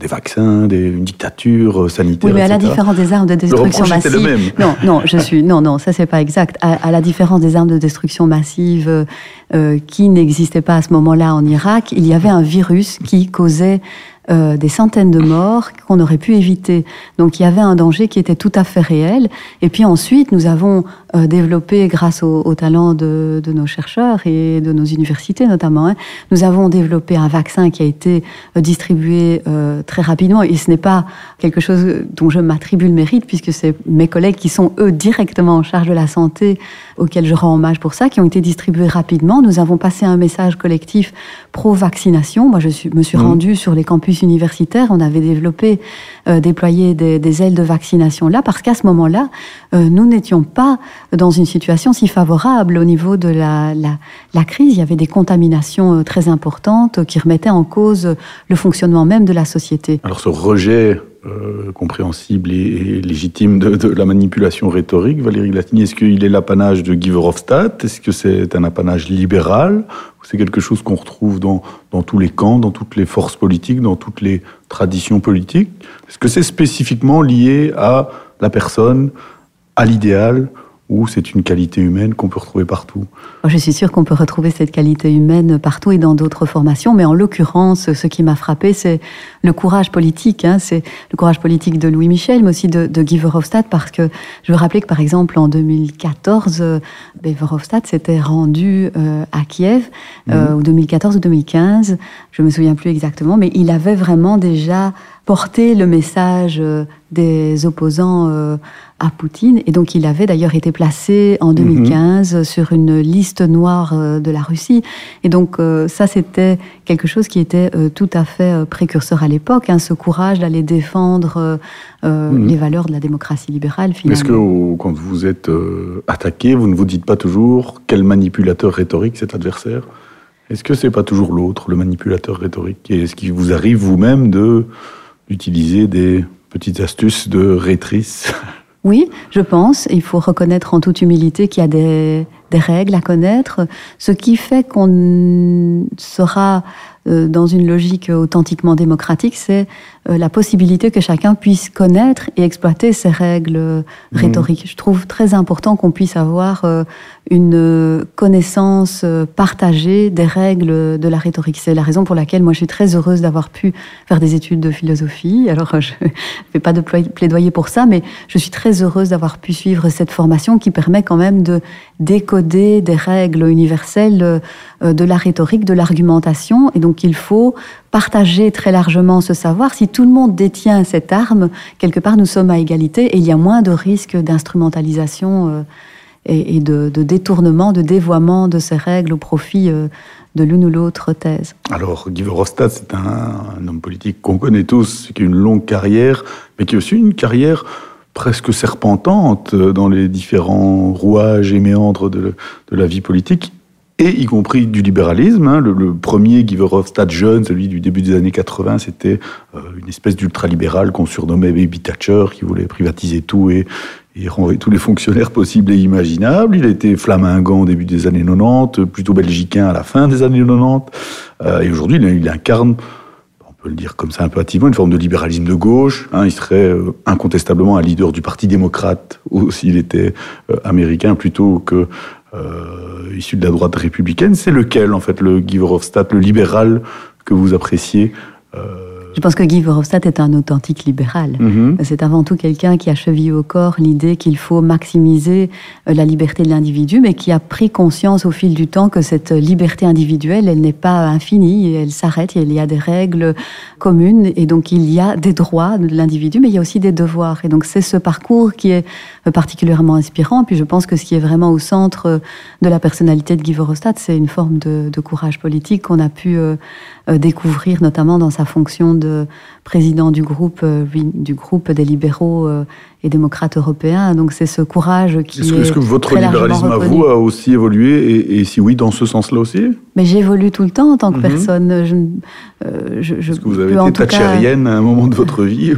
des vaccins, des, une dictature euh, sanitaire. Oui, mais à la différence des armes de destruction massive. Le même. Non, non, je suis. Non, non, ça c'est pas exact. À, la différence des armes de destruction massive euh, qui n'existaient pas à ce moment-là en Irak, il y avait un virus qui causait des centaines de morts qu'on aurait pu éviter. Donc il y avait un danger qui était tout à fait réel. Et puis ensuite, nous avons développé, grâce au, talent de, nos chercheurs et de nos universités notamment, hein, nous avons développé un vaccin qui a été distribué très rapidement. Et ce n'est pas quelque chose dont je m'attribue le mérite, puisque c'est mes collègues qui sont, eux, directement en charge de la santé, auxquels je rends hommage pour ça, qui ont été distribués rapidement. Nous avons passé un message collectif pro-vaccination. Moi, je suis, me suis mmh. rendue sur les campus universitaires. On avait développé, euh, déployé des, ailes de vaccination là, parce qu'à ce moment-là, euh, nous n'étions pas dans une situation si favorable au niveau de la, la, crise. Il y avait des contaminations euh, très importantes qui remettaient en cause le fonctionnement même de la société. Alors ce rejet euh, compréhensible et, légitime de, la manipulation rhétorique, Valérie Glatini Est-ce qu'il est l'apanage de Guy Verhofstadt? Est-ce que c'est un apanage libéral? C'est quelque chose qu'on retrouve dans, dans tous les camps, dans toutes les forces politiques, dans toutes les traditions politiques? Est-ce que c'est spécifiquement lié à la personne, à l'idéal ou c'est une qualité humaine qu'on peut retrouver partout? Je suis sûre qu'on peut retrouver cette qualité humaine partout et dans d'autres formations, mais en l'occurrence, ce qui m'a frappé, c'est le courage politique. Hein. c'est le courage politique de Louis Michel, mais aussi de, de Guy Verhofstadt, parce que je veux rappeler que, par exemple, en 2014, euh, ben, Verhofstadt s'était rendu euh, à Kiev, euh, mhm. ou 2014 ou 2015, je me souviens plus exactement, mais il avait vraiment déjà porté le message des opposants à Poutine. Et donc il avait d'ailleurs été placé en 2015 mhm. sur une liste noire euh, de la Russie. Et donc euh, ça, c'était quelque chose qui était euh, tout à fait précurseur à l'époque, hein, ce courage d'aller défendre mhm. les valeurs de la démocratie libérale. Est-ce que quand vous êtes attaqué, vous ne vous dites pas toujours quel manipulateur rhétorique cet adversaire Est-ce que c'est pas toujours l'autre, le manipulateur rhétorique? Et est-ce qu'il vous arrive vous-même de d'utiliser des petites astuces de rhétrice *laughs* Oui, je pense. Il faut reconnaître en toute humilité qu'il y a des, règles à connaître, ce qui fait qu'on sera euh, dans une logique authentiquement démocratique, c'est la possibilité que chacun puisse connaître et exploiter ces règles mmh. rhétoriques. Je trouve très important qu'on puisse avoir euh, une connaissance partagée des règles de la rhétorique. C'est la raison pour laquelle moi je suis très heureuse d'avoir pu faire des études de philosophie. Alors je ne *laughs* fais pas de plaidoyer pour ça, mais je suis très heureuse d'avoir pu suivre cette formation qui permet quand même de décoder des règles universelles de la rhétorique, de l'argumentation. Et donc il faut partager très largement ce savoir. Si tout le monde détient cette arme, quelque part nous sommes à égalité et il y a moins de risques d'instrumentalisation euh, et, de, détournement, de dévoiement de ces règles au profit euh, de l'une ou l'autre thèse. Alors, Guy Verhofstadt, c'est un, homme politique qu'on connaît tous, qui a une longue carrière, mais qui a aussi une carrière presque serpentante dans les différents rouages et méandres de, de la vie politique et y compris du libéralisme. Hein. Le, premier Guy Verhofstadt jeune, celui du début des années 80, c'était euh, une espèce d'ultralibéral qu'on surnommait Baby Thatcher, qui voulait privatiser tout et, et renvoyer tous les fonctionnaires possibles et imaginables. Il était flamingant au début des années 90, plutôt belgicain à la fin des années 90. Euh, et aujourd'hui, il, incarne on peut le dire comme ça un peu hâtivement, une forme de libéralisme de gauche. Hein, il serait euh, incontestablement un leader du Parti démocrate, s'il était américain, plutôt que euh, issu de la droite républicaine. C'est lequel, en fait, le Guy Verhofstadt, le libéral que vous appréciez euh, je pense que Guy Verhofstadt est un authentique libéral. Mhm. C'est avant tout quelqu'un qui a chevillé au corps l'idée qu'il faut maximiser euh, la liberté de l'individu, mais qui a pris conscience au fil du temps que cette liberté individuelle, elle n'est pas infinie, elle s'arrête, il y a des règles communes, et donc il y a des droits de l'individu, mais il y a aussi des devoirs. Et donc c'est ce parcours qui est particulièrement inspirant. Puis je pense que ce qui est vraiment au centre euh, de la personnalité de Guy Verhofstadt, c'est une forme de, courage politique qu'on a pu découvrir, notamment dans sa fonction de président du groupe, euh, du groupe des libéraux euh, et démocrates européens. Donc c'est ce courage qui est. Est-ce que, votre libéralisme à vous a aussi évolué et, si oui, dans ce sens-là aussi? Mais j'évolue tout le temps en tant que mhm. personne. Je, euh, Est-ce que vous avez été thatchérienne à un moment de votre vie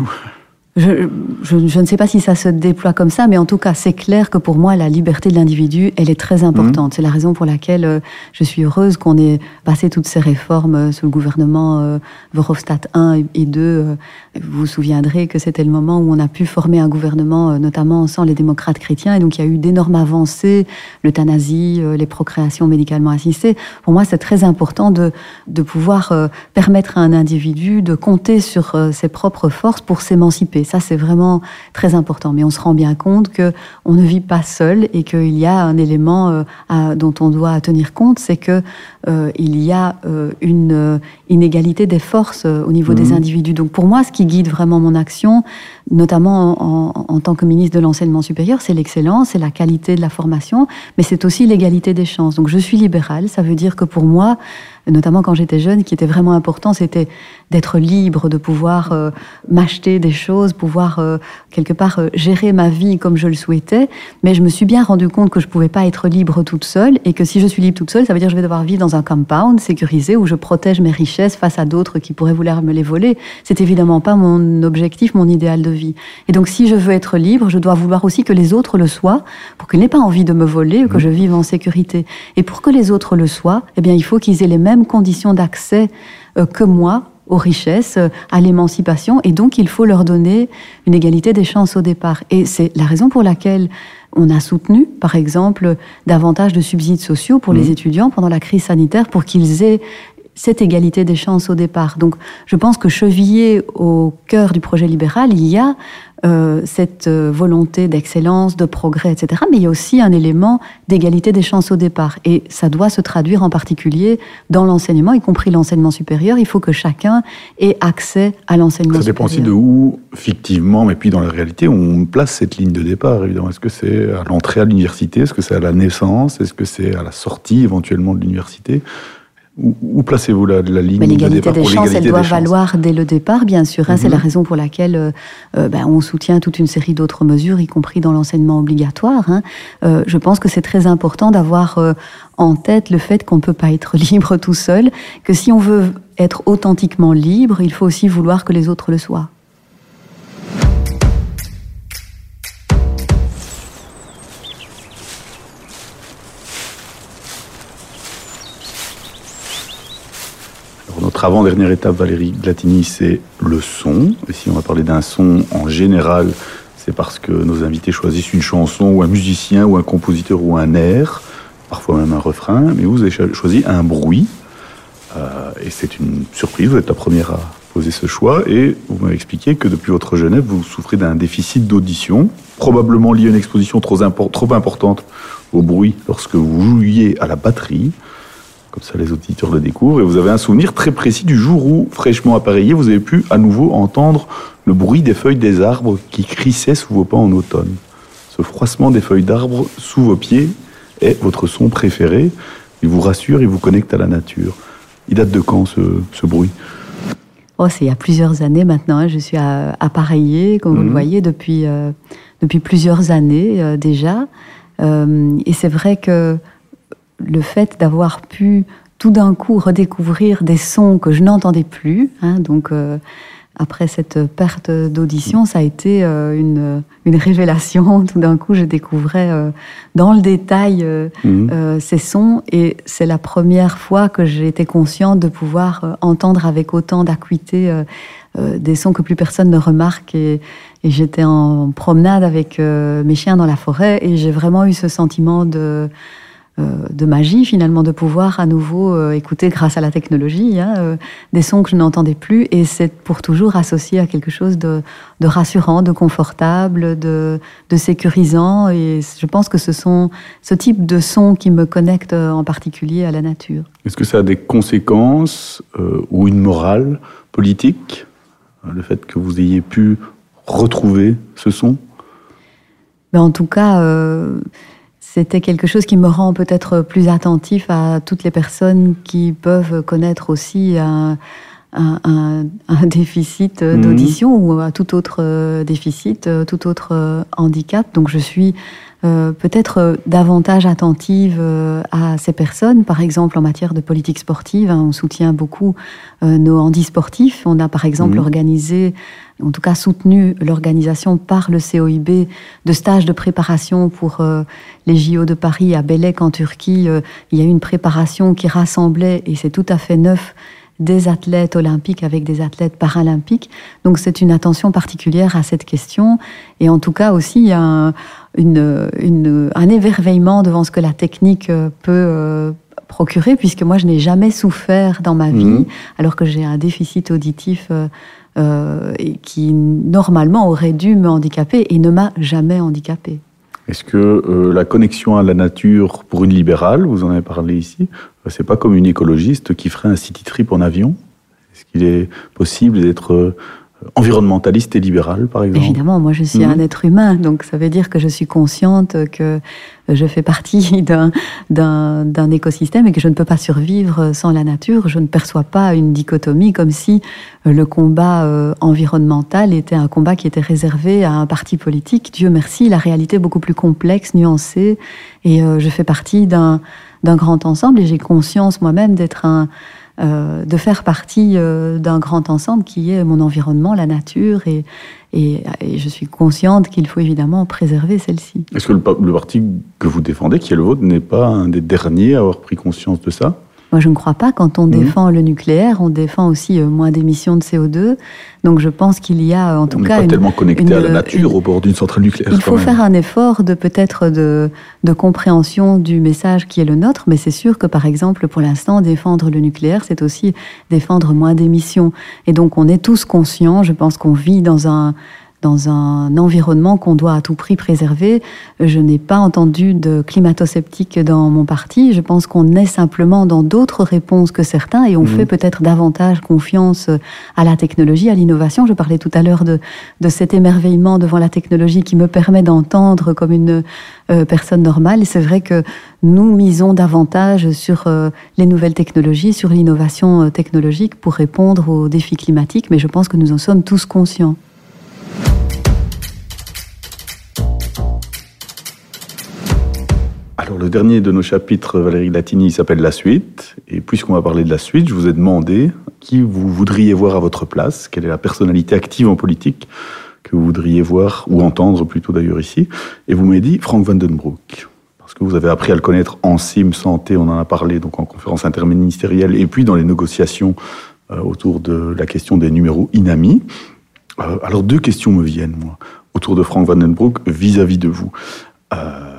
je, je, ne sais pas si ça se déploie comme ça, mais en tout cas, c'est clair que pour moi, la liberté de l'individu, elle est très importante. Mhm. C'est la raison pour laquelle euh, je suis heureuse qu'on ait passé toutes ces réformes euh, sous le gouvernement euh, Verhofstadt 1 et 2. Vous vous souviendrez que c'était le moment où on a pu former un gouvernement, notamment sans les démocrates chrétiens, et donc il y a eu d'énormes avancées, l'euthanasie, les procréations médicalement assistées. Pour moi, c'est très important de, de pouvoir permettre à un individu de compter sur ses propres forces pour s'émanciper ça, c'est vraiment très important. Mais on se rend bien compte que on ne vit pas seul et qu'il y a un élément euh, dont on doit tenir compte, c'est que euh, il y a euh, une inégalité des forces au niveau des mhm. individus. Donc pour moi, ce qui guide vraiment mon action, notamment en, tant que ministre de l'enseignement supérieur, c'est l'excellence, c'est la qualité de la formation, mais c'est aussi l'égalité des chances. Donc je suis libérale, ça veut dire que pour moi, notamment quand j'étais jeune, qui était vraiment important, c'était d'être libre, de pouvoir euh, m'acheter des choses, pouvoir euh, quelque part euh, gérer ma vie comme je le souhaitais. Mais je me suis bien rendu compte que je pouvais pas être libre toute seule et que si je suis libre toute seule, ça veut dire que je vais devoir vivre dans un compound sécurisé où je protège mes richesses face à d'autres qui pourraient vouloir me les voler. C'est évidemment pas mon objectif, mon idéal de vie. Et donc si je veux être libre, je dois vouloir aussi que les autres le soient pour qu'ils n'aient pas envie de me voler ou que mmh. je vive en sécurité. Et pour que les autres le soient, eh bien il faut qu'ils aient les mêmes conditions d'accès euh, que moi aux richesses, euh, à l'émancipation, et donc il faut leur donner une égalité des chances au départ. Et c'est la raison pour laquelle on a soutenu, par exemple, davantage de subsides sociaux pour les mmh. étudiants pendant la crise sanitaire pour qu'ils aient cette égalité des chances au départ. Donc je pense que chevillé au cœur du projet libéral, il y a euh, cette euh, volonté d'excellence, de progrès, etc. Mais il y a aussi un élément d'égalité des chances au départ. Et ça doit se traduire en particulier dans l'enseignement, y compris l'enseignement supérieur. Il faut que chacun ait accès à l'enseignement supérieur. Ça dépend aussi de où, fictivement, mais puis dans la réalité, on place cette ligne de départ, évidemment. Est-ce que c'est à l'entrée à l'université? Est-ce que c'est à la naissance? Est-ce que c'est à la sortie, éventuellement, de l'université? Où, placez-vous la, la ligne L'égalité des chances, elle doit valoir dès le départ, bien sûr. Hein. C'est la mhm. raison pour laquelle euh, euh, ben, on soutient toute une série d'autres mesures, y compris dans l'enseignement obligatoire. Hein. Euh, je pense que c'est très important d'avoir en tête le fait qu'on ne peut pas être *laughs* libre tout seul, que si on veut être authentiquement libre, il faut aussi vouloir que les autres le soient. Notre avant-dernière étape, Valérie Glatini, c'est le son. Et si on va parler d'un son en général, c'est parce que nos invités choisissent une chanson ou un musicien ou un compositeur ou un air, parfois même un refrain, mais vous avez choisi un bruit. Euh, et c'est une surprise, vous êtes la première à poser ce choix et vous m'avez expliqué que depuis votre jeunesse, vous souffrez d'un déficit d'audition, probablement lié à une exposition trop importante au bruit lorsque vous jouiez à la batterie. Comme ça, les auditeurs le découvrent. Et vous avez un souvenir très précis du jour où, fraîchement appareillé, vous avez pu à nouveau entendre le bruit des feuilles des arbres qui crissaient sous vos pas en automne. Ce froissement des feuilles d'arbres sous vos pieds est votre son préféré. Il vous rassure, il vous connecte à la nature. Il date de quand ce, bruit? Oh, c'est il y a plusieurs années maintenant. Hein. Je suis appareillée, comme vous le mhm. voyez, depuis, euh, depuis plusieurs années euh, déjà. Euh, et c'est vrai que le fait d'avoir pu tout d'un coup redécouvrir des sons que je n'entendais plus, hein, donc euh, après cette perte d'audition, ça a été euh, une, une, révélation. *laughs* Tout d'un coup, je découvrais euh, dans le détail mhm. ces sons et c'est la première fois que j'ai été consciente de pouvoir entendre avec autant d'acuité des sons que plus personne ne remarque et, et j'étais en promenade avec mes chiens dans la forêt et j'ai vraiment eu ce sentiment de de magie finalement de pouvoir à nouveau euh, écouter grâce à la technologie hein, euh, des sons que je n'entendais plus. Et c'est pour toujours associé à quelque chose de, rassurant, de confortable, de, sécurisant. Et je pense que ce sont ce type de sons qui me connectent en particulier à la nature. Est-ce que ça a des conséquences ou une morale politique le fait que vous ayez pu retrouver ce son? Mais En tout cas, c'était quelque chose qui me rend peut-être plus attentif à toutes les personnes qui peuvent connaître aussi un, déficit d'audition mhm. ou à tout autre déficit, tout autre handicap. Donc je suis peut-être davantage attentive à ces personnes. Par exemple, en matière de politique sportive, hein, on soutient beaucoup nos handisportifs. On a par exemple mhm. organisé en tout cas soutenu l'organisation par le COIB de stages de préparation pour euh, les JO de Paris à Bélec en Turquie. Euh, il y a eu une préparation qui rassemblait, et c'est tout à fait neuf, des athlètes olympiques avec des athlètes paralympiques. Donc c'est une attention particulière à cette question. Et en tout cas aussi, il y a un, un émerveillement devant ce que la technique euh, peut procurer, puisque moi je n'ai jamais souffert dans ma vie, mmh. alors que j'ai un déficit auditif euh, qui normalement aurait dû me handicaper et ne m'a jamais handicapé. Est-ce que euh, la connexion à la nature pour une libérale, vous en avez parlé ici, euh, c'est pas comme une écologiste qui ferait un city trip en avion? Est-ce qu'il est possible d'être environnementaliste et libérale, par exemple Évidemment, moi je suis un mhm. être humain, donc ça veut dire que je suis consciente que je fais partie *laughs* d'un écosystème et que je ne peux pas survivre sans la nature. Je ne perçois pas une dichotomie comme si le combat euh, environnemental était un combat qui était réservé à un parti politique. Dieu merci, la réalité est beaucoup plus complexe, nuancée, et euh, je fais partie d'un grand ensemble et j'ai conscience moi-même d'être un euh, de faire partie euh, d'un grand ensemble qui est mon environnement, la nature, et, je suis consciente qu'il faut évidemment préserver celle-ci. Est-ce que le, le, parti que vous défendez, qui est le vôtre, n'est pas un des derniers à avoir pris conscience de ça? Moi, je ne crois pas. Quand on mmh. défend le nucléaire, on défend aussi euh, moins d'émissions de CO2. Donc, je pense qu'il y a, en tout cas, pas tellement connecté à la nature au bord d'une centrale nucléaire. Il faut faire un effort de peut-être de, de compréhension du message qui est le nôtre, mais c'est sûr que, par exemple, pour l'instant, défendre le nucléaire, c'est aussi défendre moins d'émissions. Et donc, on est tous conscients. Je pense qu'on vit dans un dans un environnement qu'on doit à tout prix préserver. Je n'ai pas entendu de climato-sceptique dans mon parti. Je pense qu'on est simplement dans d'autres réponses que certains et on mhm. fait peut-être davantage confiance à la technologie, à l'innovation. Je parlais tout à l'heure de, de cet émerveillement devant la technologie qui me permet d'entendre comme une euh, personne normale. Et c'est vrai que nous misons davantage sur euh, les nouvelles technologies, sur l'innovation euh, technologique pour répondre aux défis climatiques, mais je pense que nous en sommes tous conscients. Alors, le dernier de nos chapitres, Valérie Latini, s'appelle La suite. Et puisqu'on va parler de la suite, je vous ai demandé qui vous voudriez voir à votre place, quelle est la personnalité active en politique que vous voudriez voir, ou entendre plutôt d'ailleurs ici. Et vous m'avez dit Frank Vandenbroek. Parce que vous avez appris à le connaître en CIM Santé, on en a parlé donc en conférence interministérielle, et puis dans les négociations euh, autour de la question des numéros INAMI. Euh, alors, deux questions me viennent, moi, autour de Frank Vandenbroek vis-à-vis de vous. Euh,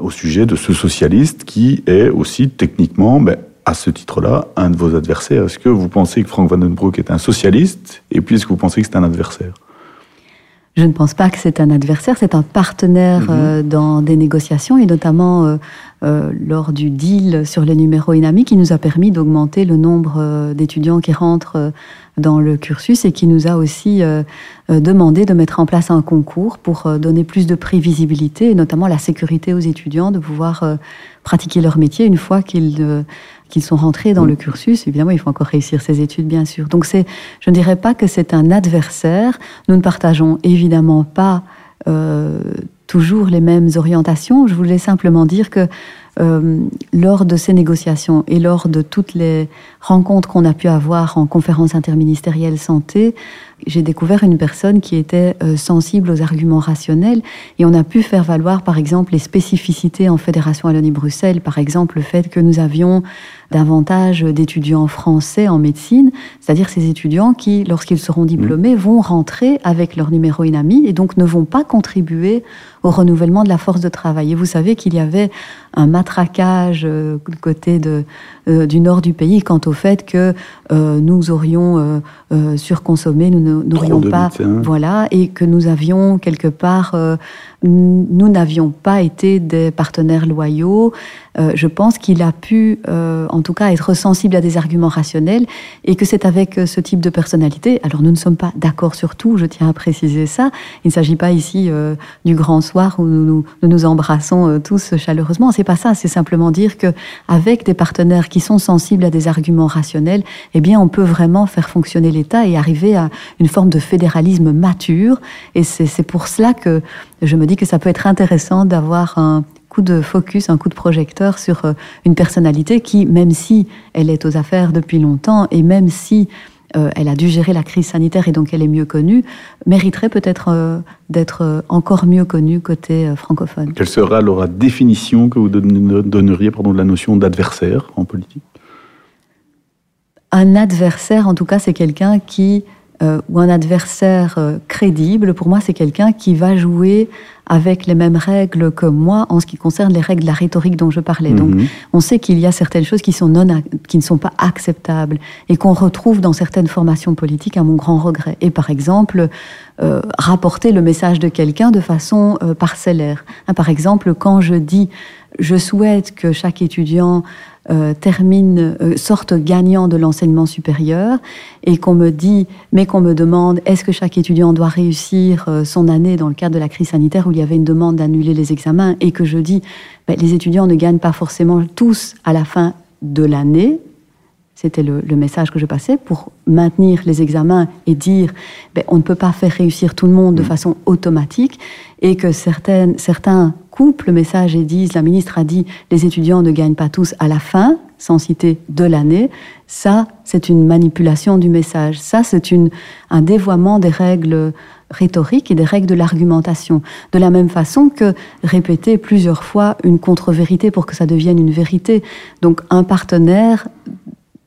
au sujet de ce socialiste qui est aussi techniquement, ben, à ce titre-là, un de vos adversaires. Est-ce que vous pensez que Frank Vandenbroek est un socialiste Et puis, est-ce que vous pensez que c'est un adversaire? Je ne pense pas que c'est un adversaire, c'est un partenaire mhm. euh, dans des négociations et notamment euh, euh, lors du deal sur les numéros INAMI qui nous a permis d'augmenter le nombre d'étudiants qui rentrent dans le cursus et qui nous a aussi demandé de mettre en place un concours pour donner plus de prévisibilité et notamment la sécurité aux étudiants de pouvoir pratiquer leur métier une fois qu'ils qu'ils sont rentrés dans le cursus. Évidemment, il faut encore réussir ses études, bien sûr. Donc, c'est, je ne dirais pas que c'est un adversaire. Nous ne partageons évidemment pas toujours les mêmes orientations. Je voulais simplement dire que euh, lors de ces négociations et lors de toutes les rencontres qu'on a pu avoir en conférence interministérielle santé, j'ai découvert une personne qui était euh, sensible aux arguments rationnels et on a pu faire valoir par exemple les spécificités en Fédération Wallonie-Bruxelles, par exemple le fait que nous avions davantage d'étudiants français en médecine, c'est-à-dire ces étudiants qui, lorsqu'ils seront diplômés, mmh. vont rentrer avec leur numéro INAMI et donc ne vont pas contribuer au renouvellement de la force de travail. Et vous savez qu'il y avait un matraquage euh, côté de, euh, du nord du pays quant au fait que euh, nous aurions surconsommé, nous n'aurions pas, voilà, et que nous avions quelque part nous n'avions pas été des partenaires loyaux. Euh, je pense qu'il a pu, euh, en tout cas, être sensible à des arguments rationnels et que c'est avec euh, ce type de personnalité. Alors, nous ne sommes pas d'accord sur tout, je tiens à préciser ça. Il ne s'agit pas ici du grand soir où nous nous, embrassons tous chaleureusement. C'est pas ça. C'est simplement dire que avec des partenaires qui sont sensibles à des arguments rationnels, eh bien, on peut vraiment faire fonctionner l'État et arriver à une forme de fédéralisme mature. Et c'est pour cela que je me dis que ça peut être intéressant d'avoir un coup de focus, un coup de projecteur sur euh, une personnalité qui, même si elle est aux affaires depuis longtemps et même si euh, elle a dû gérer la crise sanitaire et donc elle est mieux connue, mériterait peut-être euh, d'être encore mieux connue côté francophone. Quelle sera alors la définition que vous donneriez pardon, de la notion d'adversaire en politique? Un adversaire, en tout cas, c'est quelqu'un qui euh, ou un adversaire euh, crédible, pour moi, c'est quelqu'un qui va jouer avec les mêmes règles que moi en ce qui concerne les règles de la rhétorique dont je parlais. Donc, mhm. on sait qu'il y a certaines choses qui, sont non, qui ne sont pas acceptables et qu'on retrouve dans certaines formations politiques à mon grand regret. Et par exemple, euh, rapporter le message de quelqu'un de façon parcellaire. Hein, par exemple, quand je dis je souhaite que chaque étudiant euh, termine, euh, sorte gagnant de l'enseignement supérieur et qu'on me dit, mais qu'on me demande, est-ce que chaque étudiant doit réussir euh, son année dans le cadre de la crise sanitaire où il y avait une demande d'annuler les examens et que je dis, ben, les étudiants ne gagnent pas forcément tous à la fin de l'année, c'était le, message que je passais pour maintenir les examens et dire ben, on ne peut pas faire réussir tout le monde de mmh. façon automatique et que certaines, certains coupent le message et disent la ministre a dit les étudiants ne gagnent pas tous à la fin, sans citer de l'année. Ça, c'est une manipulation du message. Ça, c'est un dévoiement des règles rhétoriques et des règles de l'argumentation. De la même façon que répéter plusieurs fois une contre-vérité pour que ça devienne une vérité. Donc un partenaire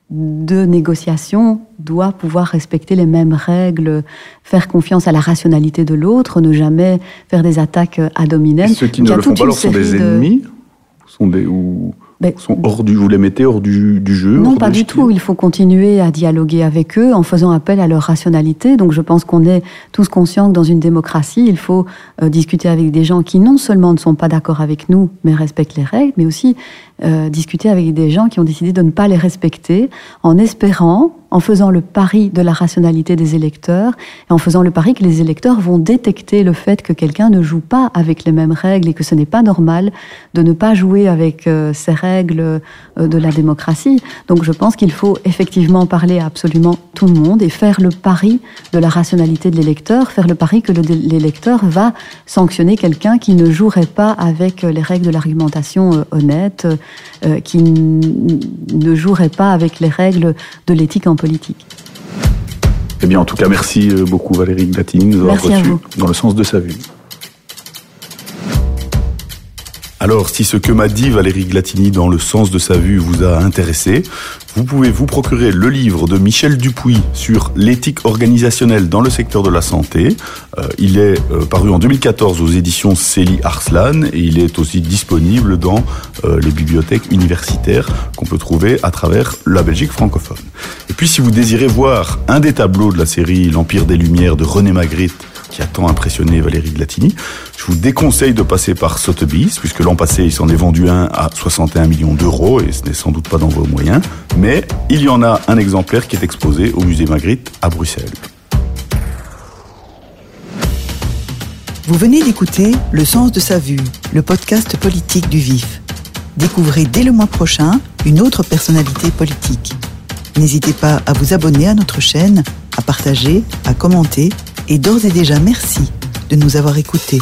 de négociation doit pouvoir respecter les mêmes règles, faire confiance à la rationalité de l'autre, ne jamais faire des attaques ad hominem. ceux qui ne le font pas alors sont des ennemis sont des, ou ben, sont hors du, vous les mettez hors du, du jeu Non, pas du tout. Il faut continuer à dialoguer avec eux en faisant appel à leur rationalité. Donc je pense qu'on est tous conscients que dans une démocratie, il faut euh, discuter avec des gens qui non seulement ne sont pas d'accord avec nous, mais respectent les règles, mais aussi euh, discuter avec des gens qui ont décidé de ne pas les respecter en espérant en faisant le pari de la rationalité des électeurs et en faisant le pari que les électeurs vont détecter le fait que quelqu'un ne joue pas avec les mêmes règles et que ce n'est pas normal de ne pas jouer avec euh, ces règles euh, de la démocratie. Donc je pense qu'il faut effectivement parler à absolument tout le monde et faire le pari de la rationalité de l'électeur, faire le pari que l'électeur va sanctionner quelqu'un qui ne jouerait pas avec les règles de l'argumentation euh, qui ne jouerait pas avec les règles de l'éthique en politique. Eh bien, en tout cas, merci euh, beaucoup Valérie Glatini de nous avoir reçus dans le sens de sa vue. Alors, si ce que m'a dit Valérie Glatini dans le sens de sa vue vous a intéressé, vous pouvez vous procurer le livre de Michel Dupuis sur l'éthique organisationnelle dans le secteur de la santé. Euh, il est euh, paru en 2014 aux éditions Célie Arslan et il est aussi disponible dans euh, les bibliothèques universitaires qu'on peut trouver à travers la Belgique francophone. Et puis, si vous désirez voir un des tableaux de la série L'Empire des Lumières de René Magritte, qui a tant impressionné Valérie Glatini. Je vous déconseille de passer par Sotheby's, puisque l'an passé, il s'en est vendu un à 61 millions d'euros, et ce n'est sans doute pas dans vos moyens. Mais il y en a un exemplaire qui est exposé au musée Magritte à Bruxelles. Vous venez d'écouter Le sens de sa vue, le podcast politique du vif. Découvrez dès le mois prochain une autre personnalité politique. N'hésitez pas à vous abonner à notre chaîne, à partager, à commenter et d'ores et déjà merci de nous avoir écoutés.